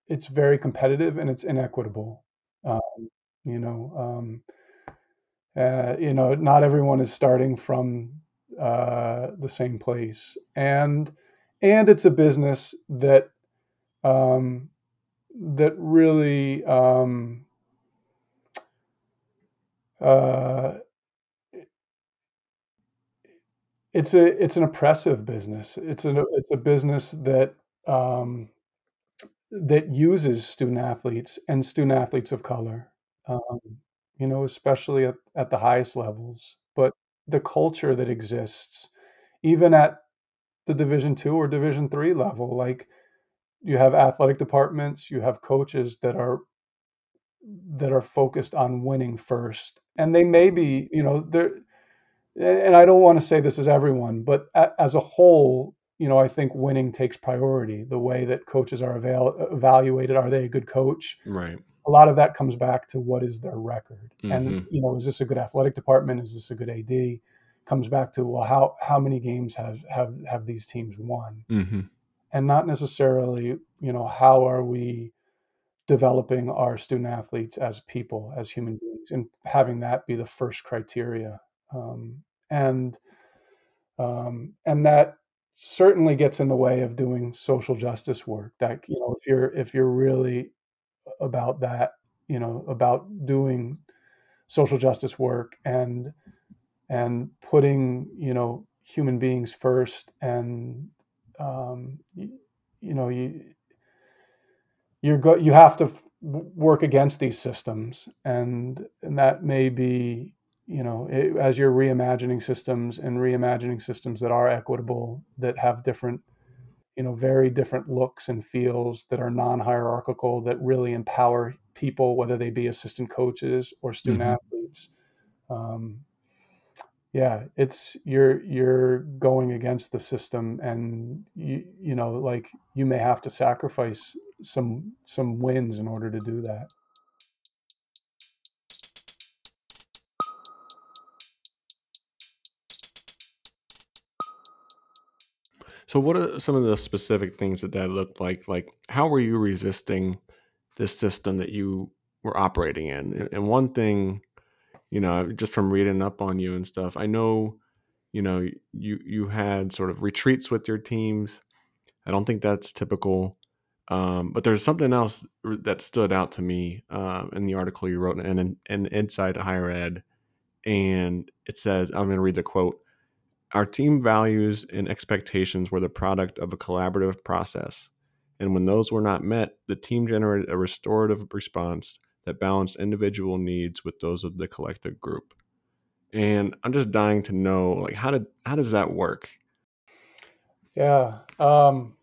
Speaker 2: it's very competitive and it's inequitable. Um, you know, um, uh, you know, not everyone is starting from uh, the same place, and and it's a business that um, that really um, uh, it's a it's an oppressive business. It's a it's a business that um, that uses student athletes and student athletes of color. Um, you know, especially at, at the highest levels. But the culture that exists even at the division 2 or division 3 level like you have athletic departments you have coaches that are that are focused on winning first and they may be you know they're and i don't want to say this is everyone but as a whole you know i think winning takes priority the way that coaches are avail- evaluated are they a good coach?
Speaker 1: Right
Speaker 2: a lot of that comes back to what is their record mm-hmm. and you know is this a good athletic department is this a good ad comes back to well how how many games have have have these teams won mm-hmm. and not necessarily you know how are we developing our student athletes as people as human beings and having that be the first criteria um, and um, and that certainly gets in the way of doing social justice work. That you know, if you're if you're really about that, you know, about doing social justice work and and putting you know human beings first and um, you, you know you you're go you have to work against these systems. And and that may be you know it, as you're reimagining systems and reimagining systems that are equitable that have different you know very different looks and feels that are non-hierarchical that really empower people whether they be assistant coaches or student mm-hmm. athletes um, yeah it's you're you're going against the system and you you know like you may have to sacrifice some some wins in order to do that
Speaker 1: so what are some of the specific things that that looked like? Like how were you resisting this system that you were operating in? And one thing you know just from reading up on you and stuff i know you know you you had sort of retreats with your teams. I don't think that's typical um, but there's something else that stood out to me uh, in the article you wrote in, in inside higher ed and it says i'm going to read the quote our team values and expectations were the product of a collaborative process and when those were not met the team generated a restorative response that balanced individual needs with those of the collective group. And i'm just dying to know like how did how does that work?
Speaker 2: Yeah um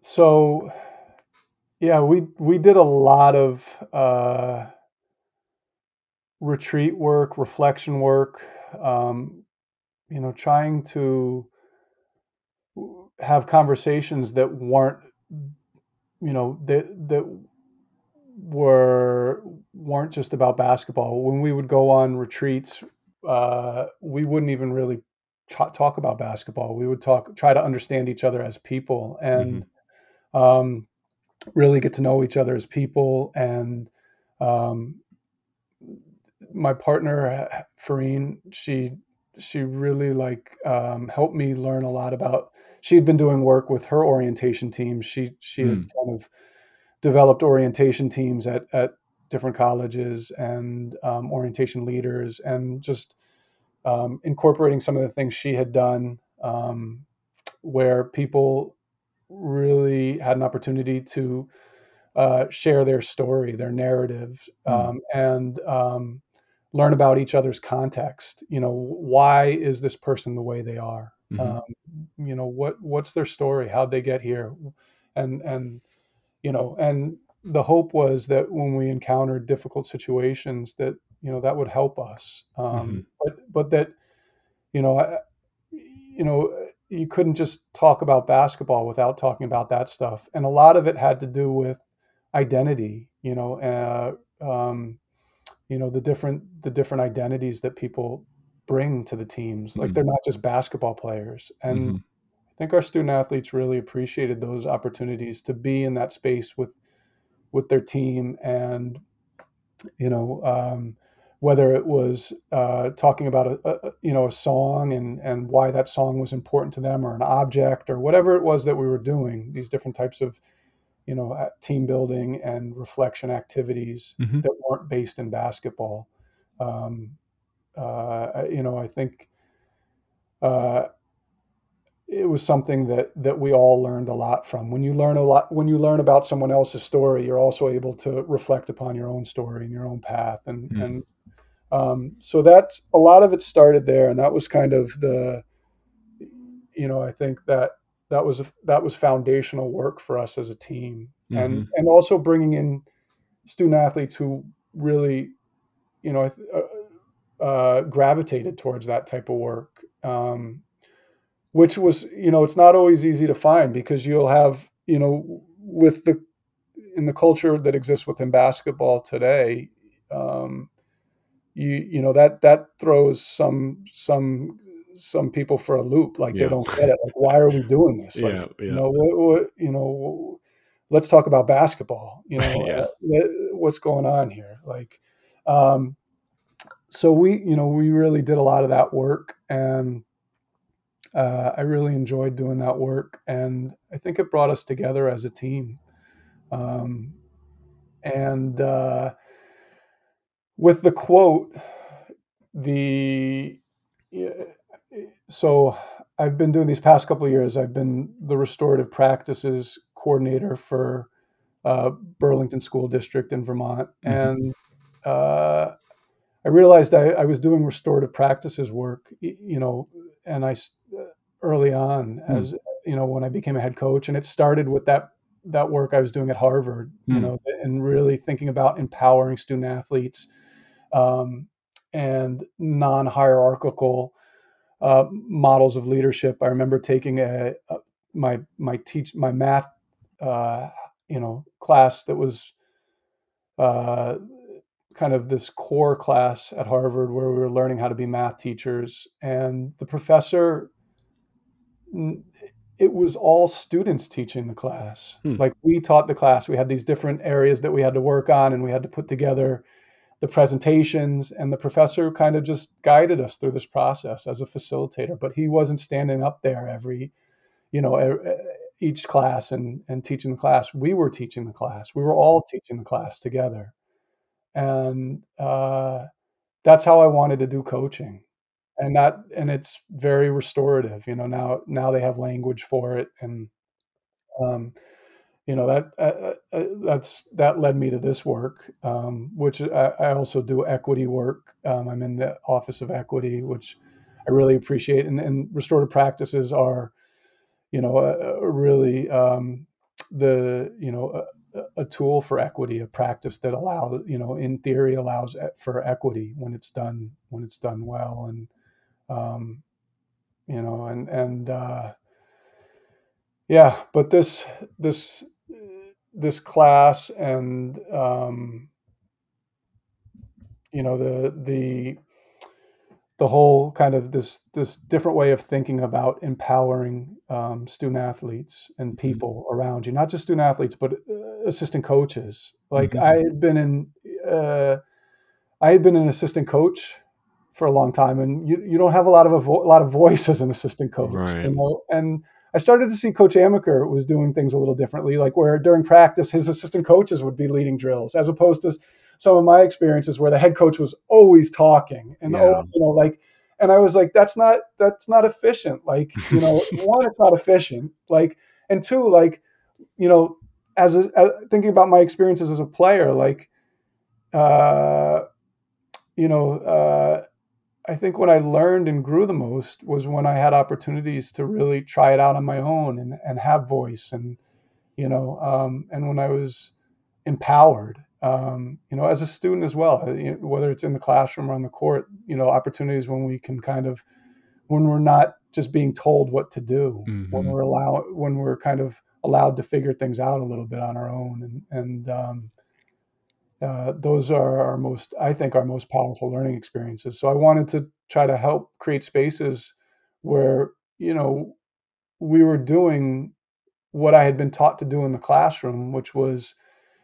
Speaker 2: so yeah we we did a lot of uh retreat work reflection work um you know trying to have conversations that weren't you know that that were weren't just about basketball. When we would go on retreats, uh, we wouldn't even really talk about basketball. We would talk, try to understand each other as people, and mm-hmm. um, really get to know each other as people. And um, my partner Farine, she she really like um, helped me learn a lot about. She had been doing work with her orientation team. She she mm. had kind of developed orientation teams at, at different colleges and um, orientation leaders and just um, incorporating some of the things she had done um, where people really had an opportunity to uh, share their story, their narrative, mm. and um, learn about each other's context. You know, why is this person the way they are? Mm-hmm. Um, you know, what what's their story? How'd they get here? And and you know, and the hope was that when we encountered difficult situations, that you know that would help us. Um, mm-hmm. But but that you know, I, you know, you couldn't just talk about basketball without talking about that stuff, and a lot of it had to do with identity. You know, uh, um, you know the different the different identities that people bring to the teams. Like mm-hmm. they're not just basketball players, and mm-hmm. I think our student athletes really appreciated those opportunities to be in that space with with their team, and you know um, whether it was uh, talking about a, a, you know a song and and why that song was important to them, or an object, or whatever it was that we were doing. These different types of you know team building and reflection activities mm-hmm. that weren't based in basketball. Um, uh, you know, I think. Uh, it was something that that we all learned a lot from. When you learn a lot, when you learn about someone else's story, you're also able to reflect upon your own story and your own path. And mm. and um, so that's a lot of it started there, and that was kind of the, you know, I think that that was that was foundational work for us as a team, mm-hmm. and and also bringing in student athletes who really, you know, uh, uh, gravitated towards that type of work. Um, which was you know it's not always easy to find because you'll have you know with the in the culture that exists within basketball today um, you you know that that throws some some some people for a loop like yeah. they don't get it like why are we doing this like, yeah, yeah. you know what, what, you know let's talk about basketball you know yeah. uh, what's going on here like um, so we, you know, we really did a lot of that work, and uh, I really enjoyed doing that work, and I think it brought us together as a team. Um, and uh, with the quote, the so I've been doing these past couple of years. I've been the restorative practices coordinator for uh, Burlington School District in Vermont,
Speaker 1: Mhm.
Speaker 2: and uh, I realized I, I was doing restorative practices work, you know, and I early on
Speaker 1: Hmm.
Speaker 2: as you know when I became a head coach, and it started with that that work I was doing at Harvard, you
Speaker 1: Hmm.
Speaker 2: know, and really thinking about empowering student athletes um, and non-hierarchical uh, models of leadership. I remember taking a, a my my teach my math uh, you know class that was uh, kind of this core class at Harvard where we were learning how to be math teachers, and the professor. It was all students teaching the class.
Speaker 1: Hmm.
Speaker 2: Like we taught the class. We had these different areas that we had to work on, and we had to put together the presentations and the professor kind of just guided us through this process as a facilitator but he wasn't standing up there every you know each class and and teaching the class. We were teaching the class. We were all teaching the class together. And uh, that's how i wanted to do coaching. And that and it's very restorative you know now now they have language for it. And um, you know that uh, uh, uh, that's that led me to this work, um, which I, I also do equity work. Um, I'm in the Office of Equity, which I really appreciate, and, and restorative practices are, you know, really um, the you know a, a tool for equity, a practice that allows you know in theory allows for equity when it's done when it's done well, and um, you know and and uh, yeah, but this this this class and um, you know the the the whole kind of this this different way of thinking about empowering um, student athletes and
Speaker 1: Mhm.
Speaker 2: people around you, not just student athletes, but uh, assistant coaches. Like
Speaker 1: Mhm.
Speaker 2: I had been in, uh, I had been an assistant coach for a long time, and you you don't have a lot of a, vo- a lot of voice as an assistant coach,
Speaker 1: Right.
Speaker 2: you know. And I started to see Coach Amaker was doing things a little differently, like where during practice his assistant coaches would be leading drills, as opposed to some of my experiences where the head coach was always talking and
Speaker 1: Yeah.
Speaker 2: oh, you know, like. And I was like, that's not that's not efficient. Like, you know, one, it's not efficient. Like, and two, like, you know, as, a, as thinking about my experiences as a player, like, uh, you know, uh, I think what I learned and grew the most was when I had opportunities to really try it out on my own and, and have voice and, you know, um, and when I was empowered, um, you know, as a student as well, uh, you know, whether it's in the classroom or on the court, you know, opportunities when we can kind of, when we're not just being told what to do, when
Speaker 1: Mhm.
Speaker 2: we're allow, when we're kind of allowed to figure things out a little bit on our own. And, and, um, uh, those are our most, I think, our most powerful learning experiences. So I wanted to try to help create spaces where, you know, we were doing what I had been taught to do in the classroom, which was,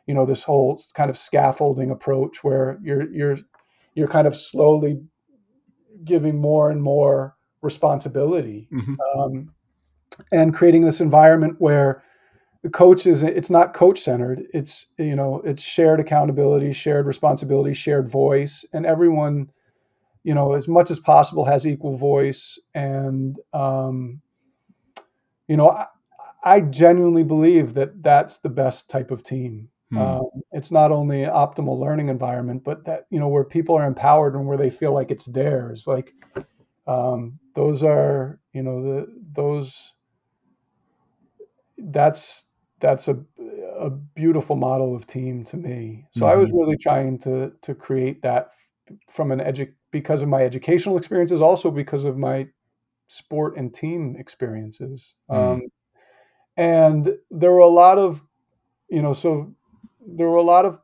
Speaker 2: you know, this whole kind of scaffolding approach where you're you're you're kind of slowly giving more and more responsibility
Speaker 1: Mhm.
Speaker 2: um, and creating this environment where the coach is it's not coach centered it's you know it's shared accountability shared responsibility shared voice and everyone you know as much as possible has equal voice. And um, you know I, I genuinely believe that that's the best type of team.
Speaker 1: Hmm.
Speaker 2: um, it's not only an optimal learning environment but that you know where people are empowered and where they feel like it's theirs. Like um, those are you know the those that's that's a a beautiful model of team to me. So I was
Speaker 1: Mhm.
Speaker 2: really trying to to create that from an edu- because of my educational experiences, also because of my sport and team experiences.
Speaker 1: Mm.
Speaker 2: Um, and there were a lot of you know so there were a lot of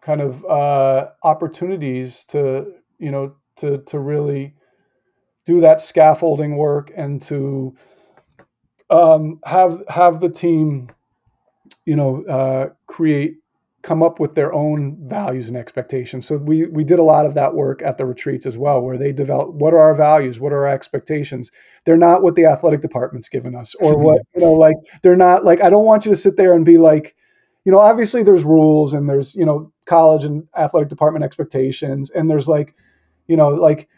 Speaker 2: kind of uh, opportunities to you know to to really do that scaffolding work and to um, have have the team you know uh, create come up with their own values and expectations. So we we did a lot of that work at the retreats as well, where they develop what are our values, what are our expectations. They're not what the athletic department's given us, or what you know, like they're not like I don't want you to sit there and be like, you know, obviously there's rules and there's you know college and athletic department expectations, and there's like, you know, like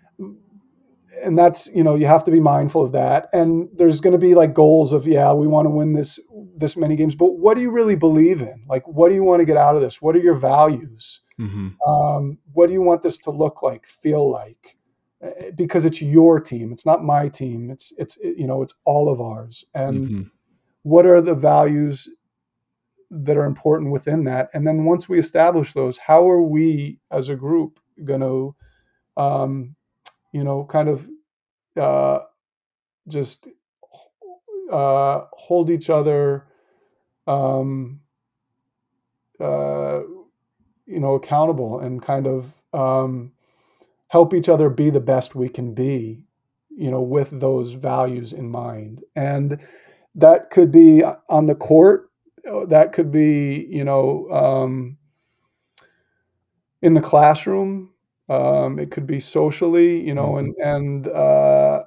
Speaker 2: and that's you know you have to be mindful of that. And there's going to be like goals of yeah we want to win this this many games but what do you really believe in? Like what do you want to get out of this? What are your values? Mm-hmm. um, what do you want this to look like feel like? Eh, because it's your team it's not my team it's it's you know it's all of ours. And mm-hmm. what are the values that are important within that? And then once we establish those how are we as a group going to um, you know, kind of uh, just uh, hold each other, um, uh, you know, accountable and kind of um, help each other be the best we can be, you know, with those values in mind. And that could be on the court. Uh, that could be, you know, um, in the classroom um, it could be socially, you know, and mm-hmm. and uh,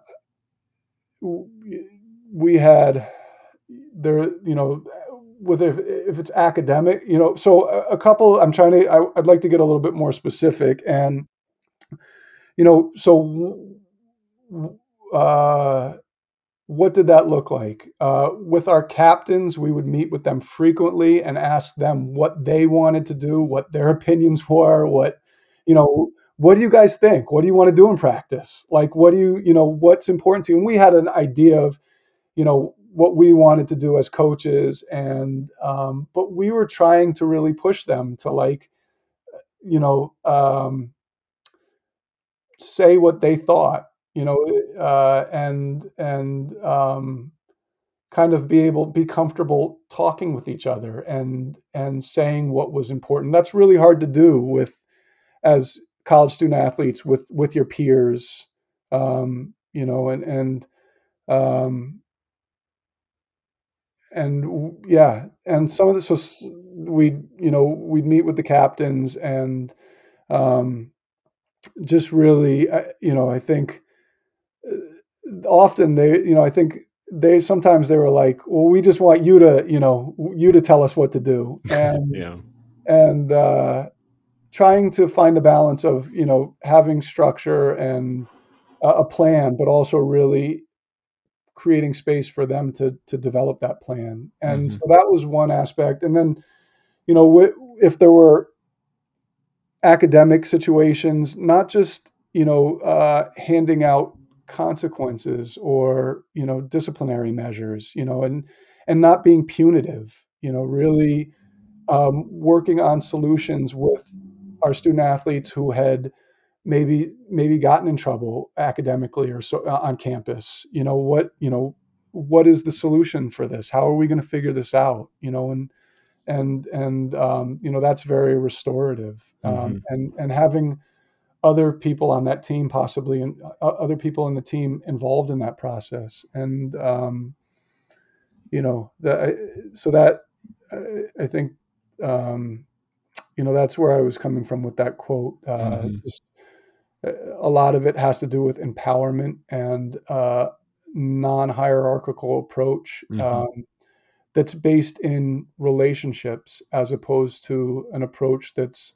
Speaker 2: we had there, you know, with if, if it's academic, you know, so a, a couple. I'm trying to. I, would like to get a little bit more specific, and you know, so uh, what did that look like? Uh, with our captains, we would meet with them frequently and ask them what they wanted to do, what their opinions were, what you know what do you guys think? What do you want to do in practice? Like, what do you, you know, what's important to you? And we had an idea of, you know, what we wanted to do as coaches. And, um, but we were trying to really push them to like, you know, um, say what they thought, you know, uh, and, and, um, kind of be able be comfortable talking with each other and and saying what was important that's really hard to do with as college student athletes with with your peers um, you know and and um, and yeah and some of this was we you know we'd meet with the captains and um, just really you know i think uh, often they you know i think they sometimes they were like well we just want you to you know you to tell us what to do. And yeah. and uh trying to find the balance of you know having structure and a plan, but also really creating space for them to to develop that plan. And mm-hmm. so that was one aspect. And then, you know, if there were academic situations, not just you know uh, handing out consequences or you know disciplinary measures, you know, and and not being punitive. You know, really um, working on solutions with our student athletes who had maybe maybe gotten in trouble academically or so uh, on campus you know what you know what is the solution for this? How are we going to figure this out? You know and and and um, you know that's very restorative um, mm-hmm. and and having other people on that team possibly and uh, other people in the team involved in that process. And um, you know that so that I, I think um, you know that's where I was coming from with that quote. Uh, mm-hmm. just, uh, a lot of it has to do with empowerment and uh, non-hierarchical approach mm-hmm. um, that's based in relationships as opposed to an approach that's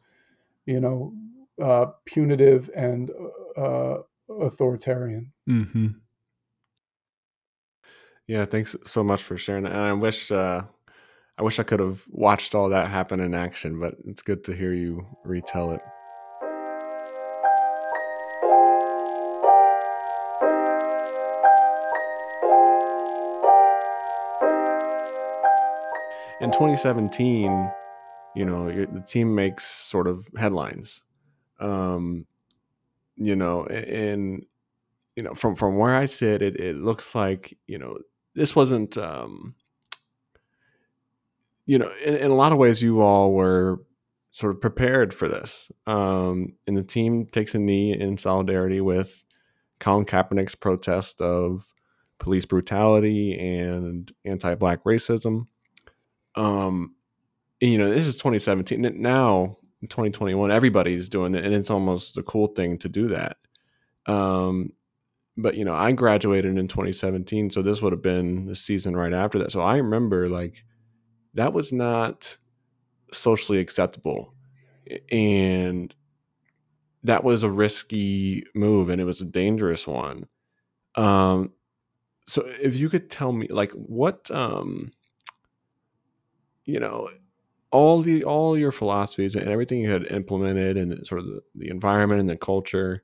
Speaker 2: you know uh, punitive and uh, authoritarian.
Speaker 1: Mm-hmm. Yeah, thanks so much for sharing. And I wish uh, I wish I could have watched all that happen in action, but it's good to hear you retell it. In 2017, you know, the team makes sort of headlines. Um, you know, and you know, from from where I sit, it, it looks like you know this wasn't um, you know, in, in a lot of ways, you all were sort of prepared for this. Um, and the team takes a knee in solidarity with Colin Kaepernick's protest of police brutality and anti-black racism. Um, you know, this is 2017. Now, 2021, everybody's doing it, and it's almost a cool thing to do that. Um, but you know, I graduated in 2017, so this would have been the season right after that. So I remember like that was not socially acceptable, and that was a risky move, and it was a dangerous one. Um, so if you could tell me, like, what, um, you know, all the all your philosophies and everything you had implemented and sort of the, the environment and the culture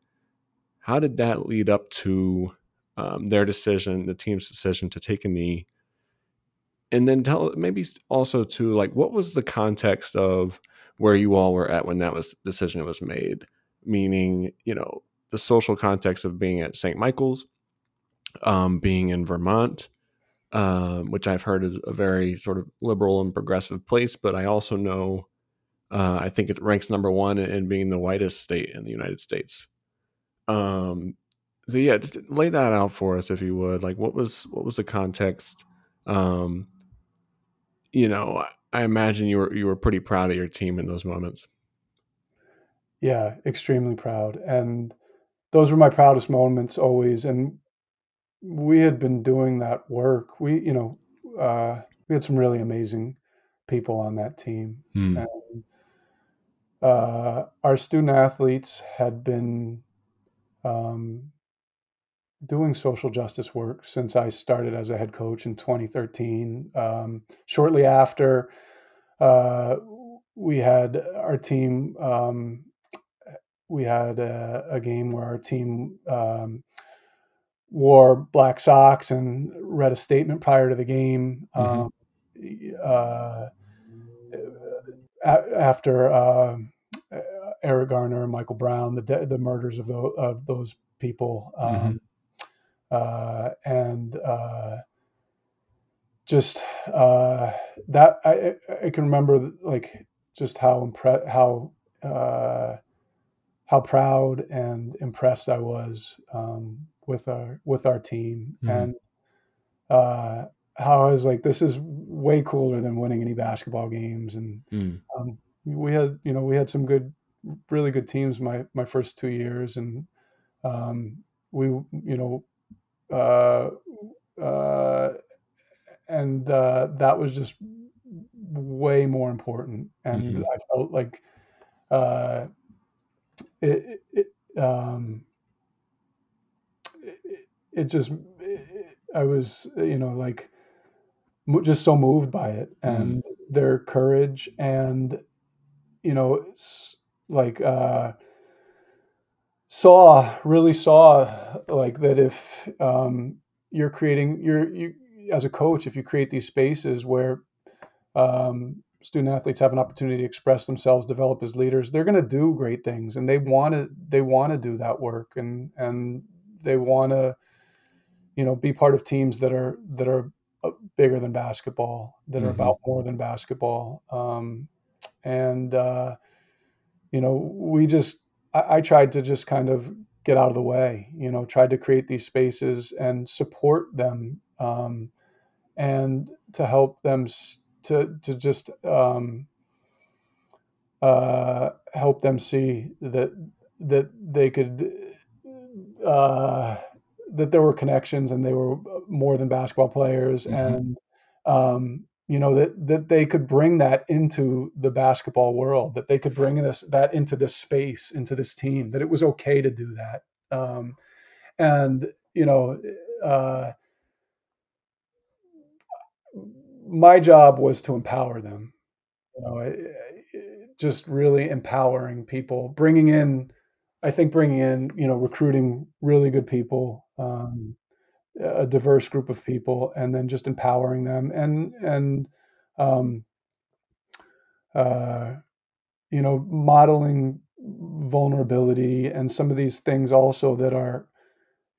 Speaker 1: how did that lead up to um, their decision the team's decision to take a knee and then tell maybe also to like what was the context of where you all were at when that was decision was made meaning you know the social context of being at st michael's um, being in vermont um, which I've heard is a very sort of liberal and progressive place. But I also know uh, I think it ranks number one in being the whitest state in the United States. Um, so yeah, just lay that out for us if you would. Like, what was what was the context? Um, you know, I imagine you were you were pretty proud of your team in those moments.
Speaker 2: Yeah, extremely proud, and those were my proudest moments always. And we had been doing that work. We, you know, uh, we had some really amazing people on that team.
Speaker 1: Hmm.
Speaker 2: And, uh, our student athletes had been um, doing social justice work since I started as a head coach in 2013. Um, shortly after, uh, we had our team. Um, we had a, a, game where our team um, wore black socks and read a statement prior to the game.
Speaker 1: Mm-hmm.
Speaker 2: Um, uh, after uh, Eric Garner and Michael Brown, the the murders of those of those people, um, mm-hmm. Uh, and uh, just uh, that I I can remember like just how impre- how uh, how proud and impressed I was um, with our with our team mm. and uh, how I was like, this is way cooler than winning any basketball games. And mm. um, we had, you know, we had some good, really good teams my my first two years, and um, we, you know, and uh, that was just way more important. And mm-hmm. I felt like uh, it, it um, it just I was you know like just so moved by it and mm. their courage and you know like uh saw really saw like that if um you're creating you're you as a coach if you create these spaces where um student athletes have an opportunity to express themselves develop as leaders they're going to do great things and they want to they want to do that work and and they want to you know be part of teams that are that are uh, bigger than basketball that are mm-hmm. about more than basketball um, and uh, you know we just I, I, tried to just kind of get out of the way you know tried to create these spaces and support them um, and to help them to to just um, uh, help them see that that they could uh, that there were connections and they were uh, more than basketball players mm-hmm. and um, you know that that they could bring that into the basketball world that they could bring this that into this space into this team that it was okay to do that. Um, and you know uh, my job was to empower them you know just really empowering people bringing in I think bringing in, you know, recruiting really good people, um, a diverse group of people, and then just empowering them and and um, uh, you know, modeling vulnerability and some of these things also that are,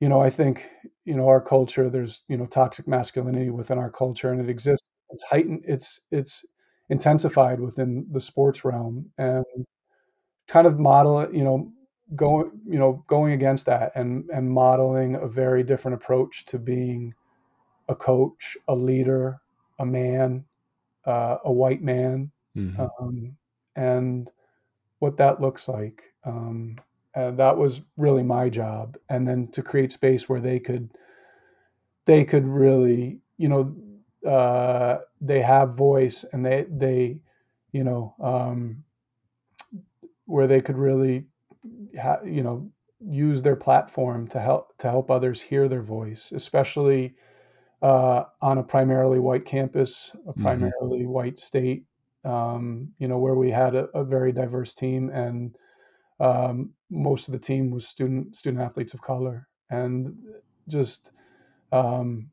Speaker 2: you know, I think you know our culture. There's you know toxic masculinity within our culture, and it exists. It's heightened. It's it's intensified within the sports realm, and kind of model it. You know going you know going against that and and modeling a very different approach to being a coach a leader a man uh, a white man
Speaker 1: Mhm.
Speaker 2: um, and what that looks like. Um, and that was really my job, and then to create space where they could they could really, you know, uh, they have voice and they they, you know, um, where they could really, ha- you know, use their platform to help to help others hear their voice, especially uh, on a primarily white campus, a
Speaker 1: Mhm.
Speaker 2: primarily white state, um, you know, where we had a, a very diverse team and um, most of the team was student student athletes of color, and just um,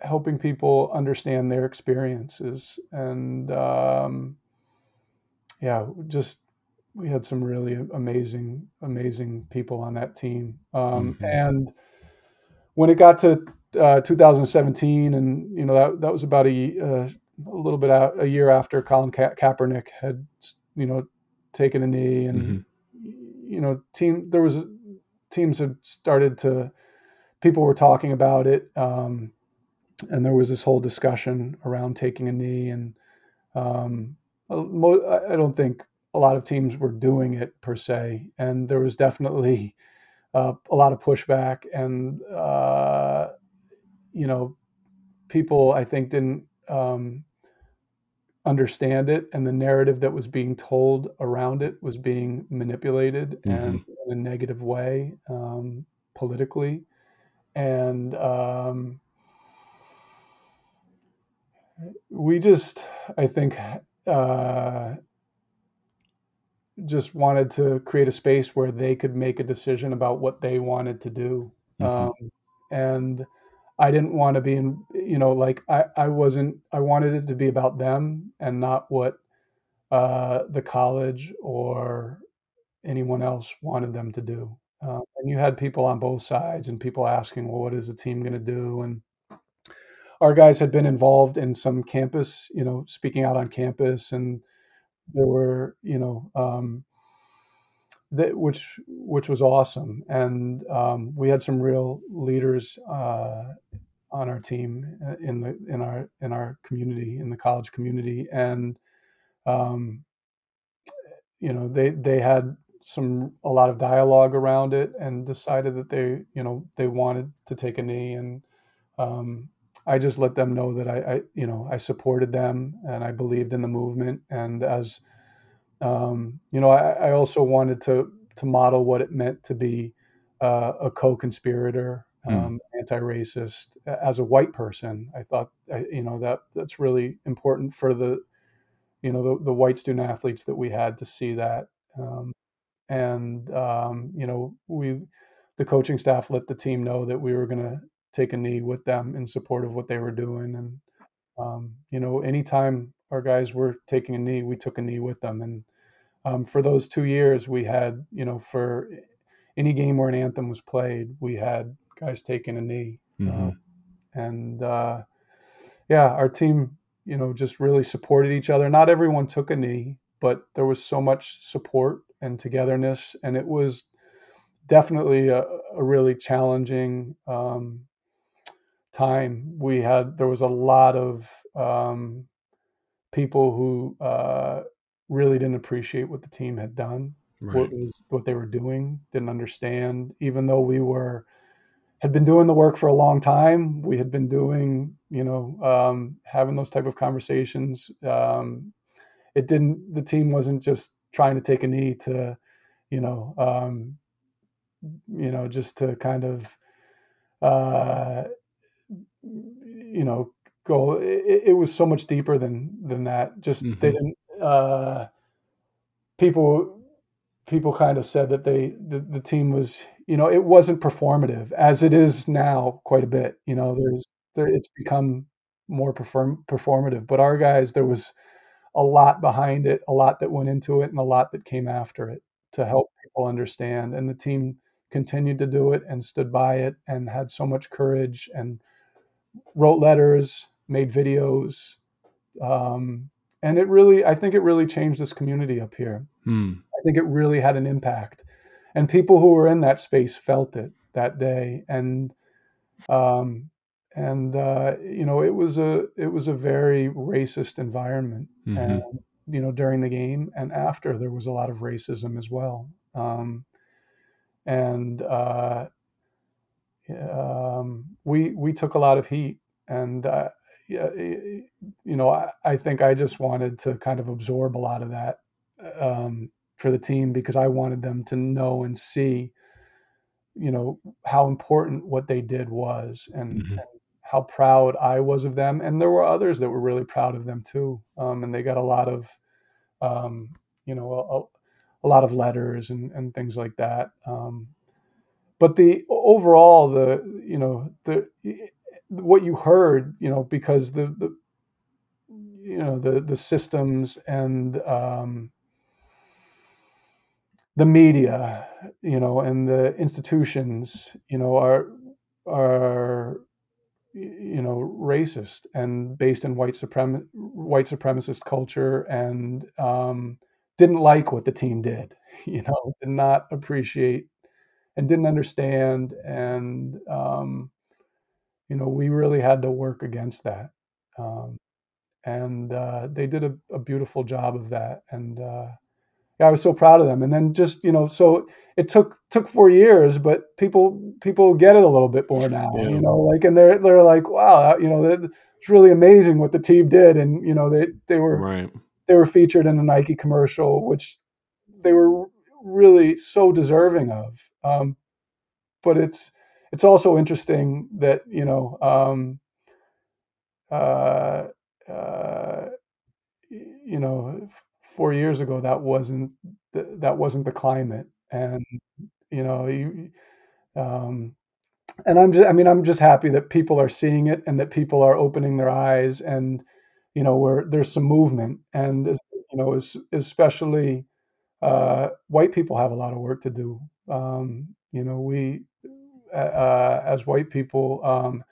Speaker 2: helping people understand their experiences and um, yeah, just we had some really amazing amazing people on that team, um,
Speaker 1: Mhm.
Speaker 2: and when it got to uh, 2017, and you know that that was about a uh, a little bit out, a year after Colin Ka- Kaepernick had you know taken a knee, and
Speaker 1: Mhm.
Speaker 2: you know team there was teams had started to people were talking about it, um, and there was this whole discussion around taking a knee, and um, I don't think a lot of teams were doing it per se, and there was definitely uh, a lot of pushback and uh, you know, people I think didn't um, understand it, and the narrative that was being told around it was being manipulated and
Speaker 1: Mhm.
Speaker 2: in a negative way um, politically. And um, we just, I think, uh, just wanted to create a space where they could make a decision about what they wanted to do.
Speaker 1: Mhm.
Speaker 2: Um, and I didn't want to be in, you know, like I, I wasn't, I wanted it to be about them and not what uh, the college or anyone else wanted them to do. Uh, and you had people on both sides and people asking, well, what is the team going to do? And our guys had been involved in some campus, you know, speaking out on campus, and there were, you know, um, that which which was awesome. And um, we had some real leaders uh, on our team uh, in the in our in our community in the college community, and um, you know they they had some a lot of dialogue around it and decided that they you know they wanted to take a knee and um, I just let them know that I, I you know I supported them and I believed in the movement. And as um, you know I, I also wanted to to model what it meant to be uh, a co-conspirator
Speaker 1: Mm.
Speaker 2: um, anti-racist as a white person. I thought you know that that's really important for the you know the, the white student athletes that we had to see that. Um, and um, you know we the coaching staff let the team know that we were going to take a knee with them in support of what they were doing and um, you know anytime our guys were taking a knee we took a knee with them and um, for those two years we had you know for any game where an anthem was played we had guys taking a knee uh,
Speaker 1: Mhm.
Speaker 2: and uh, yeah, our team, you know, just really supported each other. Not everyone took a knee, but there was so much support and togetherness, and it was definitely a, a really challenging um, time. We had there was a lot of um, people who uh, really didn't appreciate what the team had done, what was what they were doing, didn't understand, even though we were had been doing the work for a long time. We had been doing, you know, um, having those type of conversations. Um, it didn't. The team wasn't just trying to take a knee to, you know, um, you know, just to kind of, uh, you know, go. It, it was so much deeper than than that. Just they
Speaker 1: Mhm.
Speaker 2: didn't. Uh, people people kind of said that they the, the team was you know it wasn't performative as it is now quite a bit you know there's there it's become more perform performative but our guys there was a lot behind it a lot that went into it and a lot that came after it to help people understand and the team continued to do it and stood by it and had so much courage and wrote letters made videos um, and it really i think it really changed this community up here
Speaker 1: Mm.
Speaker 2: I think it really had an impact. And people who were in that space felt it that day. And um, and uh, you know, it was a it was a very racist environment. And
Speaker 1: Mhm.
Speaker 2: you know during the game and after there was a lot of racism as well um, and uh, um, we we took a lot of heat and uh, you know I, I, think I just wanted to kind of absorb a lot of that um, for the team because I wanted them to know and see you know how important what they did was and, mm-hmm. and how proud I was of them and there were others that were really proud of them too um, and they got a lot of um, you know a, a, lot of letters and, and things like that um, but the overall the you know the what you heard you know because the the you know the the systems and um, the media you know and the institutions you know are are you know racist and based in white suprem white supremacist culture and um, didn't like what the team did you know did not appreciate and didn't understand and um, you know we really had to work against that um, and uh, they did a, a, beautiful job of that and uh, yeah, I was so proud of them and then just you know so it took took four years but people people get it a little bit more now yeah. you know like and they're they're like wow you know it's really amazing what the team did and you know they they were
Speaker 1: right
Speaker 2: they were featured in a Nike commercial which they were really so deserving of. Um, but it's it's also interesting that you know um, uh, uh, you know four years ago that wasn't that wasn't the climate, and you know you. Um, and I'm just, I mean, I'm just happy that people are seeing it and that people are opening their eyes and, you know, where there's some movement and, you know, especially uh, white people have a lot of work to do. Um, you know, we uh, as white people, um,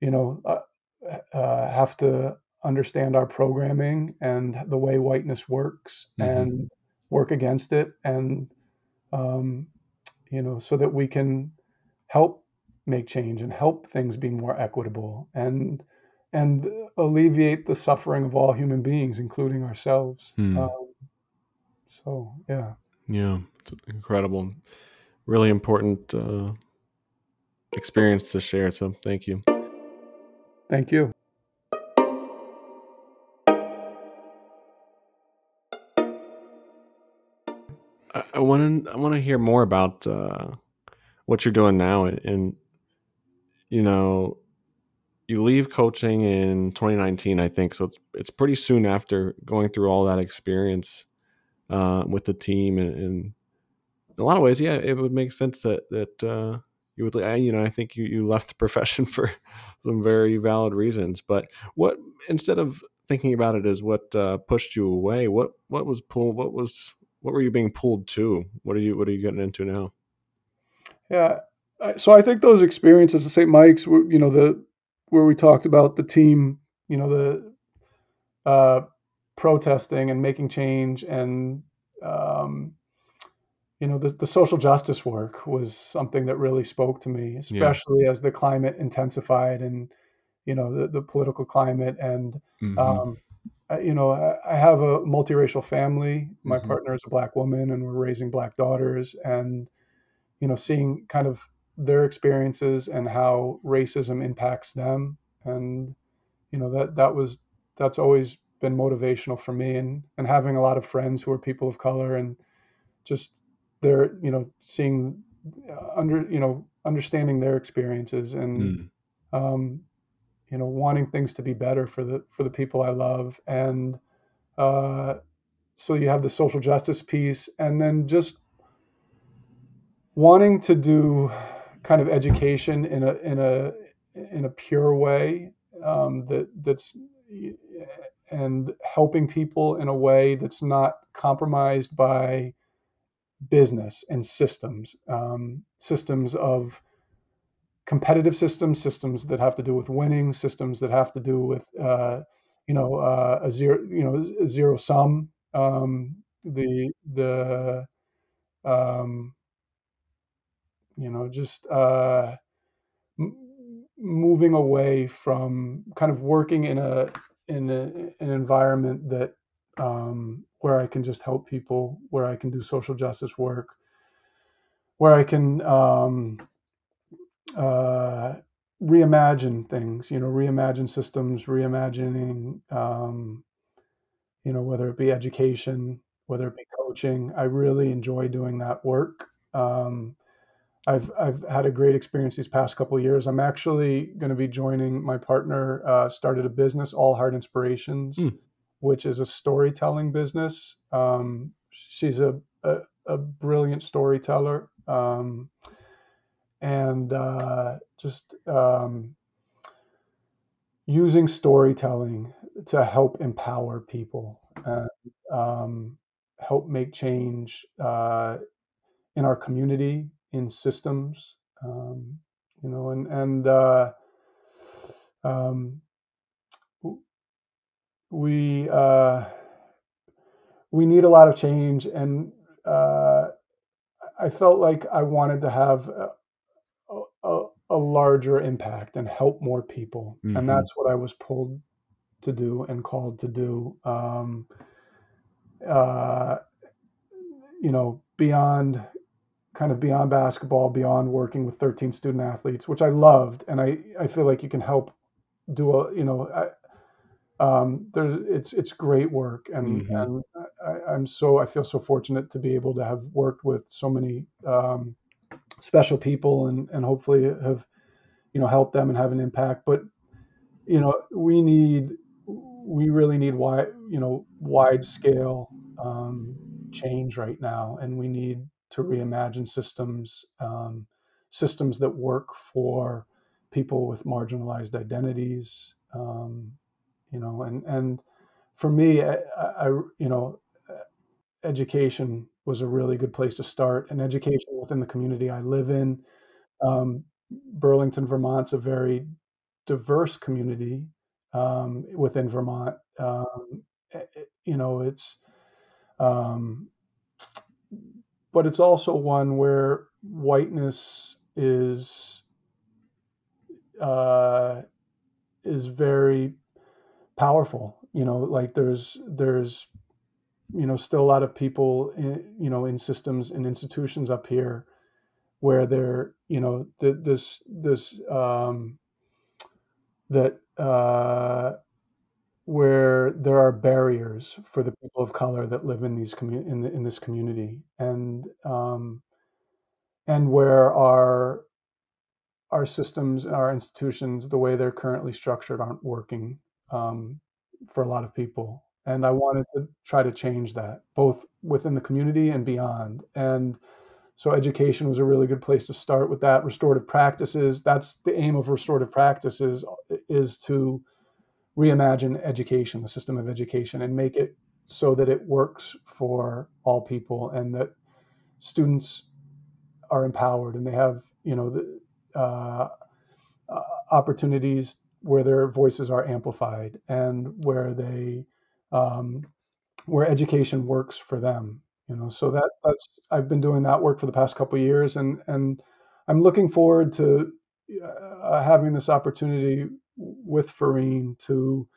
Speaker 2: you know, uh, uh, have to understand our programming and the way whiteness works mm-hmm. and work against it, and um, you know, so that we can help make change and help things be more equitable and and alleviate the suffering of all human beings, including ourselves. Mm. Um, so yeah.
Speaker 1: Yeah, it's incredible. Really important uh, experience to share. So thank you.
Speaker 2: Thank you.
Speaker 1: I want to I want to hear more about uh, what you're doing now, and, and you know, you leave coaching in 2019, I think. So it's it's pretty soon after going through all that experience uh, with the team, and, and, in a lot of ways, yeah, it would make sense that that uh, you would. You know, I think you you left the profession for some very valid reasons. But what instead of thinking about it as what uh, pushed you away, what what was pulled? What was what were you being pulled to? What are you what are you getting into now?
Speaker 2: Yeah, so I think those experiences at St. Mike's, you know, the where we talked about the team, you know, the uh, protesting and making change and um, you know the, the social justice work was something that really spoke to me especially yeah. as the climate intensified and you know the, the political climate and mm-hmm. um, I, you know I, I, have a multiracial family my mm-hmm. partner is a black woman and we're raising black daughters and you know seeing kind of their experiences and how racism impacts them and you know that that was that's always been motivational for me and and having a lot of friends who are people of color and just they're you know seeing uh, under you know understanding their experiences and mm. um, you know wanting things to be better for the for the people I love and uh, so you have the social justice piece and then just wanting to do kind of education in a in a in a pure way um, that that's and helping people in a way that's not compromised by business and systems, um, systems of competitive systems, systems that have to do with winning, systems that have to do with uh, you know uh, a zero you know zero sum. Um, the the um, you know just uh, m- moving away from kind of working in a in a, an environment that um, where I can just help people, where I can do social justice work, where I can um, uh, reimagine things, you know, reimagine systems, reimagining, um, you know, whether it be education, whether it be coaching. I really enjoy doing that work. Um, I've I've had a great experience these past couple of years. I'm actually going to be joining my partner. Uh, started a business, All Heart Inspirations,
Speaker 1: Mm.
Speaker 2: which is a storytelling business. Um, she's a, a, a brilliant storyteller, um, and uh, just um, using storytelling to help empower people and um, help make change uh, in our community, in systems, um, you know, and and uh, um, we uh, we need a lot of change, and uh, I felt like I wanted to have a, a, a larger impact and help more people, and
Speaker 1: Mhm.
Speaker 2: that's what I was pulled to do and called to do. Um, uh, you know, beyond kind of beyond basketball, beyond working with 13 student athletes, which I loved, and I I feel like you can help do a you know I, um, there it's it's great work, and
Speaker 1: Mhm.
Speaker 2: and I, I'm so I feel so fortunate to be able to have worked with so many um, special people, and and hopefully have you know helped them and have an impact. But you know we need we really need wide you know wide scale um, change right now, and we need to reimagine systems um, systems that work for people with marginalized identities. Um, you know, and and for me, I, I you know, education was a really good place to start, and education within the community I live in. Um, Burlington, Vermont's a very diverse community um, within Vermont. Um, eh, eh, you know, it's um, but it's also one where whiteness is uh, is very powerful. You know, like there's there's you know still a lot of people in, you know in systems and institutions up here where they're you know th- this this um, that uh, where there are barriers for the people of color that live in these commu- in, the, in this community. And um, and where our our systems and our institutions the way they're currently structured aren't working um, for a lot of people. And i wanted to try to change that both within the community and beyond. And so education was a really good place to start with that. Restorative practices that's the aim of restorative practices is to reimagine education the system of education and make it so that it works for all people and that students are empowered and they have you know the uh, uh, opportunities where their voices are amplified and where they um, where education works for them you know. So that that's i've been doing that work for the past couple years and and i'm looking forward to uh, having this opportunity with Farine to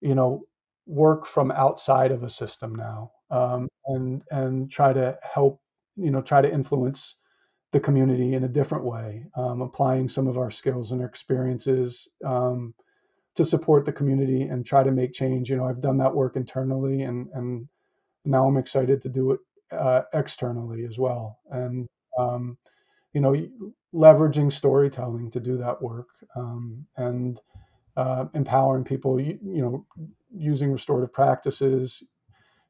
Speaker 2: you know work from outside of a system now um, and and try to help you know try to influence the community in a different way um, applying some of our skills and experiences um, to support the community and try to make change. You know i've done that work internally and and now i'm excited to do it uh, externally as well. And um, you know leveraging storytelling to do that work um, and uh, empowering people you, you know using restorative practices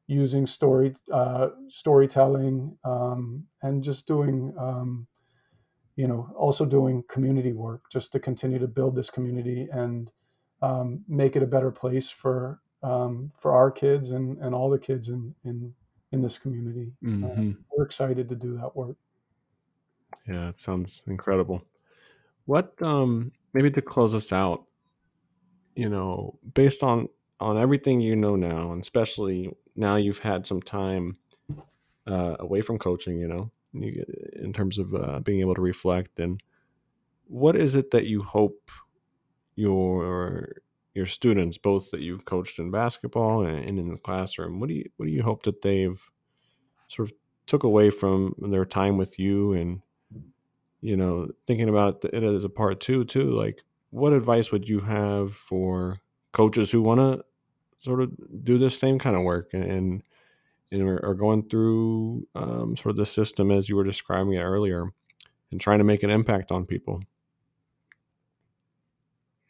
Speaker 2: using story uh, storytelling um, and just doing um, you know also doing community work just to continue to build this community and um, make it a better place for um, for our kids and, and all the kids in in, in this community uh,
Speaker 1: Mhm.
Speaker 2: we're excited to do that work
Speaker 1: Yeah, it sounds incredible. What um maybe to close us out, you know, based on on everything you know now, and especially now you've had some time uh, away from coaching, you know, you, in terms of uh, being able to reflect and what is it that you hope your your students, both that you've coached in basketball and, and in the classroom? What do you what do you hope that they've sort of took away from their time with you and you know thinking about it as a part two too like what advice would you have for coaches who want to sort of do this same kind of work and and are, going through um, sort of the system as you were describing it earlier and trying to make an impact on people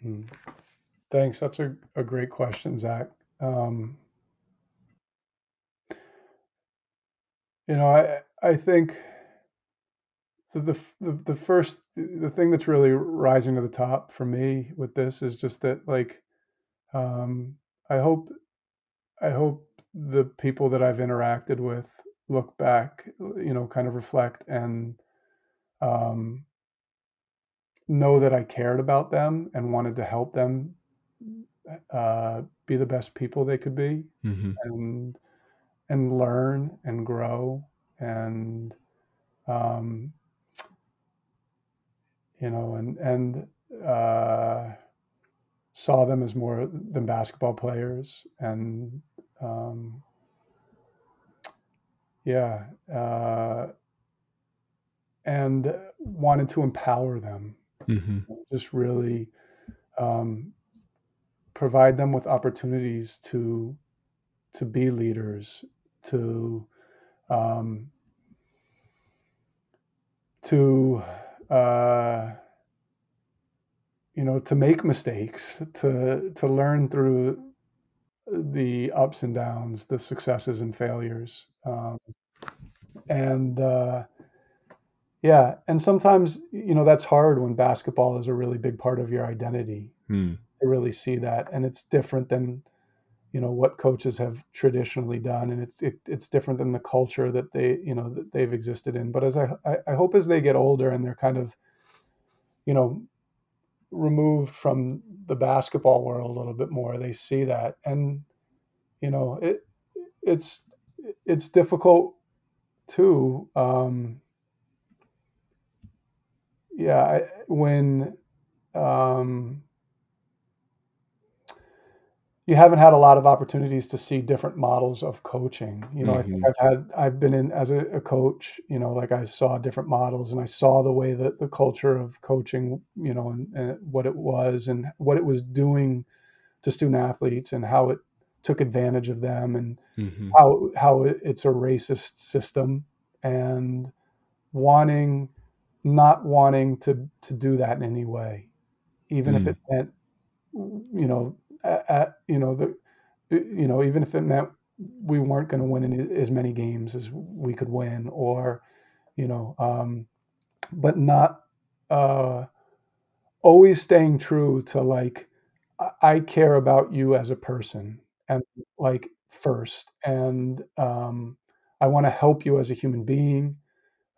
Speaker 2: Hmm. Thanks. That's a, a great question, Zach. Um, you know, I I think the, the the the first the thing that's really rising to the top for me with this is just that like um, I hope I hope the people that I've interacted with look back, you know, kind of reflect and um, know that I cared about them and wanted to help them uh, be the best people they could be
Speaker 1: mm-hmm.
Speaker 2: and and learn and grow and um, you know and and uh, saw them as more than basketball players and um, yeah uh, and wanted to empower them
Speaker 1: mm-hmm.
Speaker 2: just really um, provide them with opportunities to to be leaders to um, to uh, you know to make mistakes to to learn through the ups and downs the successes and failures um, and uh, yeah and sometimes you know that's hard when basketball is a really big part of your identity
Speaker 1: Hmm.
Speaker 2: to really see that and it's different than you know what coaches have traditionally done and it's it, it's different than the culture that they you know that they've existed in. But as I, I hope as they get older and they're kind of you know removed from the basketball world a little bit more they see that. And you know it it's it's difficult too um yeah I, when um you haven't had a lot of opportunities to see different models of coaching. You know, I think
Speaker 1: Mhm.
Speaker 2: I've had I've been in as a, a coach. You know, like I saw different models, and I saw the way that the culture of coaching, you know, and, and what it was, and what it was doing to student athletes, and how it took advantage of them, and
Speaker 1: Mhm.
Speaker 2: how how it's a racist system, and wanting not wanting to to do that in any way, even if
Speaker 1: Mm.
Speaker 2: it meant you know, at, you know the, you know, even if it meant we weren't going to win as many games as we could win, or you know, um, but not uh, always staying true to like I, I care about you as a person and like first, and um, I want to help you as a human being,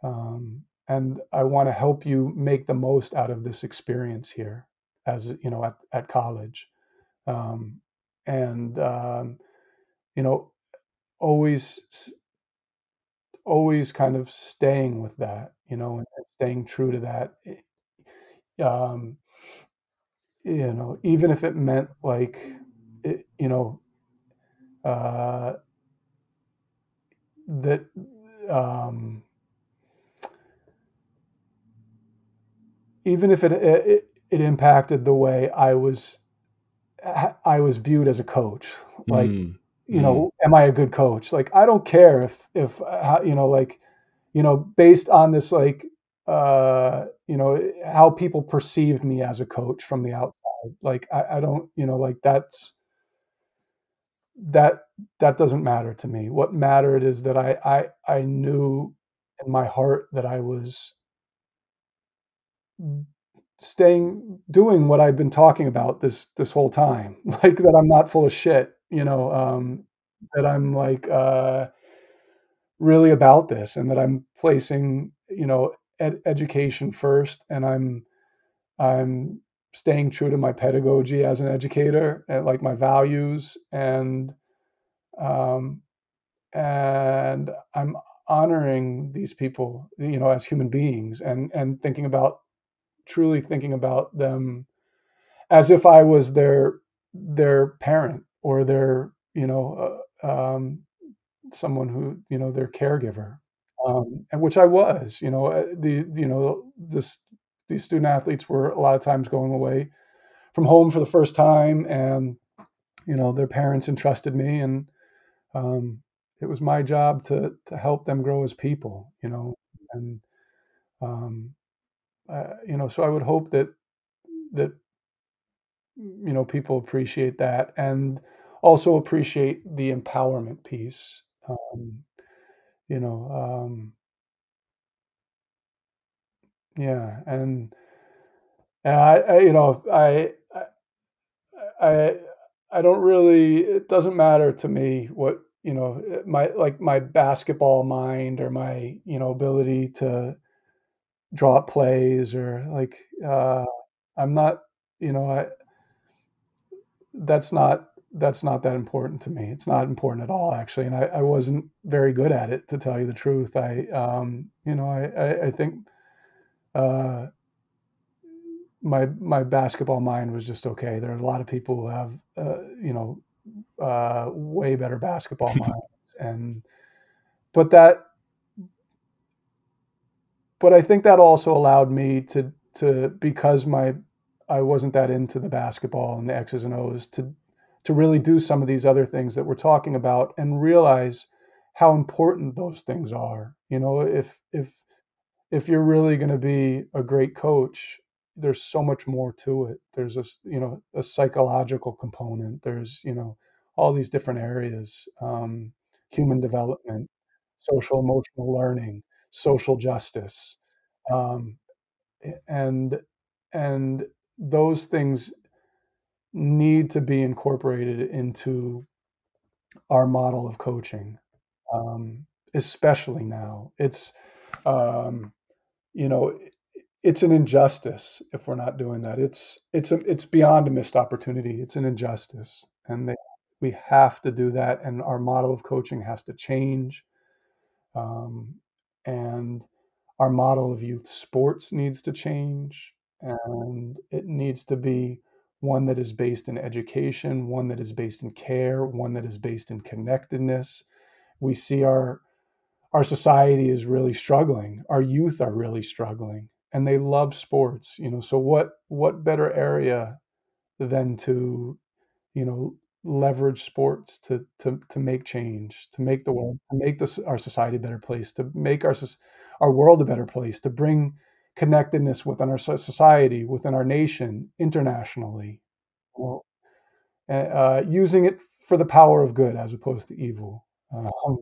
Speaker 2: um, and I want to help you make the most out of this experience here, as you know, at, at college um, and um, you know always always kind of staying with that you know and staying true to that eh, um, you know even if it meant like it, you know uh, that um, even if it, it it impacted the way I was I was viewed as a coach like
Speaker 1: Mm.
Speaker 2: you
Speaker 1: Mm.
Speaker 2: know, am I a good coach? Like, I don't care if, if, uh, you know, like, you know, based on this, like, uh, you know, how people perceived me as a coach from the outside. Like, I, I don't, you know, like that's, that, that doesn't matter to me. What mattered is that I, I, I knew in my heart that I was staying, doing what I've been talking about this, this whole time, like that I'm not full of shit, you know, um, that I'm like, uh, really about this and that I'm placing, you know, ed- education first and I'm I'm staying true to my pedagogy as an educator and like my values and um and I'm honoring these people, you know, as human beings and and thinking about truly thinking about them as if I was their their parent or their you know uh, um, someone who you know their caregiver um, and which i was you know uh, the you know this these student athletes were a lot of times going away from home for the first time and you know their parents entrusted me and um, it was my job to to help them grow as people you know and um, uh, you know so i would hope that that you know people appreciate that and also appreciate the empowerment piece um, you know um, yeah and, and I, I you know I, I i don't really it doesn't matter to me what you know my like my basketball mind or my you know ability to draw up plays or like uh i'm not you know i that's not that's not that important to me. It's not important at all, actually, and I, I wasn't very good at it, to tell you the truth. I, um, you know, I, I, I think uh, my my basketball mind was just okay. There are a lot of people who have, uh, you know, uh, way better basketball minds, and but that, but I think that also allowed me to to because my I wasn't that into the basketball and the X's and O's to to really do some of these other things that we're talking about and realize how important those things are. You know, if if if you're really going to be a great coach, there's so much more to it. There's a you know a psychological component. There's you know all these different areas, um, human development, social emotional learning, social justice, um, and and those things need to be incorporated into our model of coaching, um, especially now. It's, um, you know, it's an injustice if we're not doing that. It's it's a, it's beyond a missed opportunity. It's an injustice, and they, we have to do that. And our model of coaching has to change, um, and our model of youth sports needs to change, and it needs to be one that is based in education, one that is based in care, one that is based in connectedness. We see our our society is really struggling. Our youth are really struggling and they love sports, you know. So what what better area than to, you know, leverage sports to to to make change, to make the world, to make this our society a better place, to make our our world a better place, to bring connectedness within our society, within our nation, internationally, well, uh, using it for the power of good as opposed to evil. Um,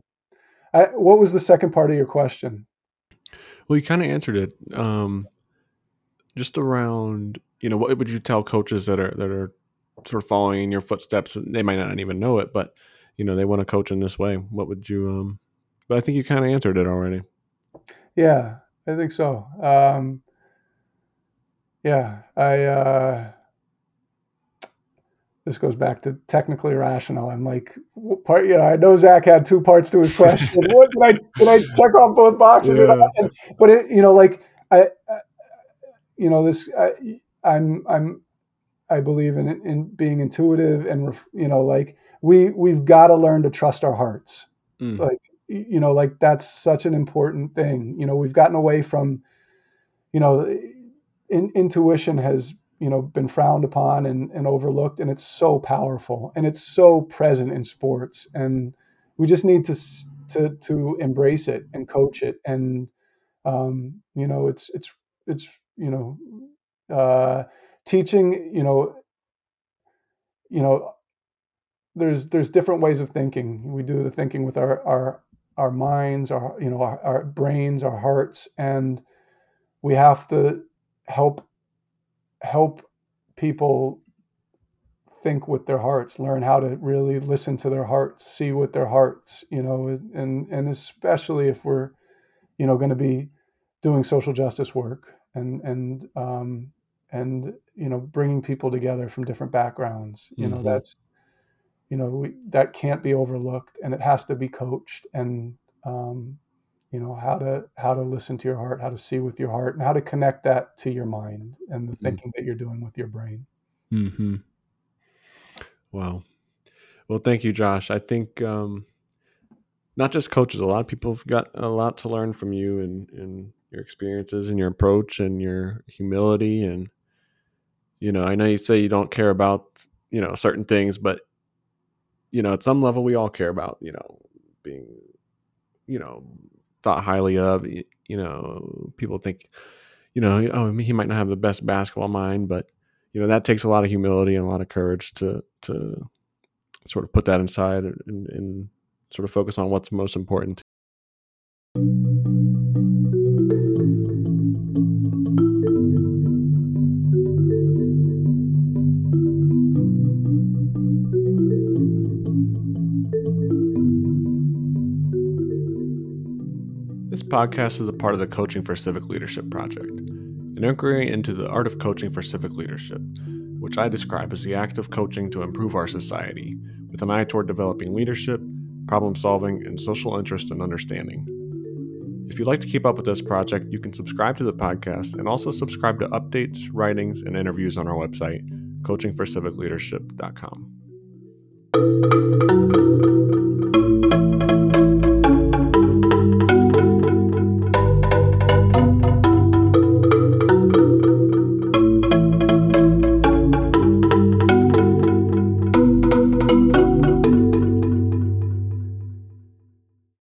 Speaker 2: I, what was the second part of your question?
Speaker 1: Well, you kind of answered it. Um, just around, you know, what would you tell coaches that are that are sort of following in your footsteps? They might not even know it, but you know, they want to coach in this way. What would you? Um, but I think you kind of answered it already.
Speaker 2: Yeah, I think so. Um, yeah, I. Uh, this goes back to technically rational. I'm like, part, you know, I know Zach had two parts to his question. what did I did I check off both boxes? Yeah. And, but it, you know, like I, I you know, this I, I'm I'm I believe in in being intuitive and you know, like we we've got to learn to trust our hearts. Mm. Like you know, like that's such an important thing. You know, we've gotten away from, you know, in, intuition has you know been frowned upon and, and overlooked and it's so powerful and it's so present in sports and we just need to to to embrace it and coach it and um, you know it's it's it's you know uh, teaching you know you know there's there's different ways of thinking. We do the thinking with our our our minds our you know our, our brains our hearts and we have to help help people think with their hearts learn how to really listen to their hearts see with their hearts you know and and especially if we're you know going to be doing social justice work and and um and you know bringing people together from different backgrounds you mm-hmm. know that's you know we, that can't be overlooked and it has to be coached and um you know how to how to listen to your heart how to see with your heart and how to connect that to your mind and the mm. thinking mm-hmm. that you're doing with your brain
Speaker 1: mm-hmm. Wow. Well, thank you, Josh. I think um, not just coaches, a lot of people have got a lot to learn from you and, and your experiences and your approach and your humility. And, you know, I know you say you don't care about, you know, certain things, but, you know, at some level, we all care about, you know, being, you know, thought highly of. You know, people think, you know, oh, he might not have the best basketball mind, but, you know, that takes a lot of humility and a lot of courage to, to, sort of put that inside and, and sort of focus on what's most important. Podcast is a part of the Coaching for Civic Leadership Project, an inquiry into the art of coaching for civic leadership, which I describe as the act of coaching to improve our society with an eye toward developing leadership, problem solving, and social interest and understanding. If you'd like to keep up with this project, you can subscribe to the podcast and also subscribe to updates, writings, and interviews on our website, coachingforcivicleadership.com.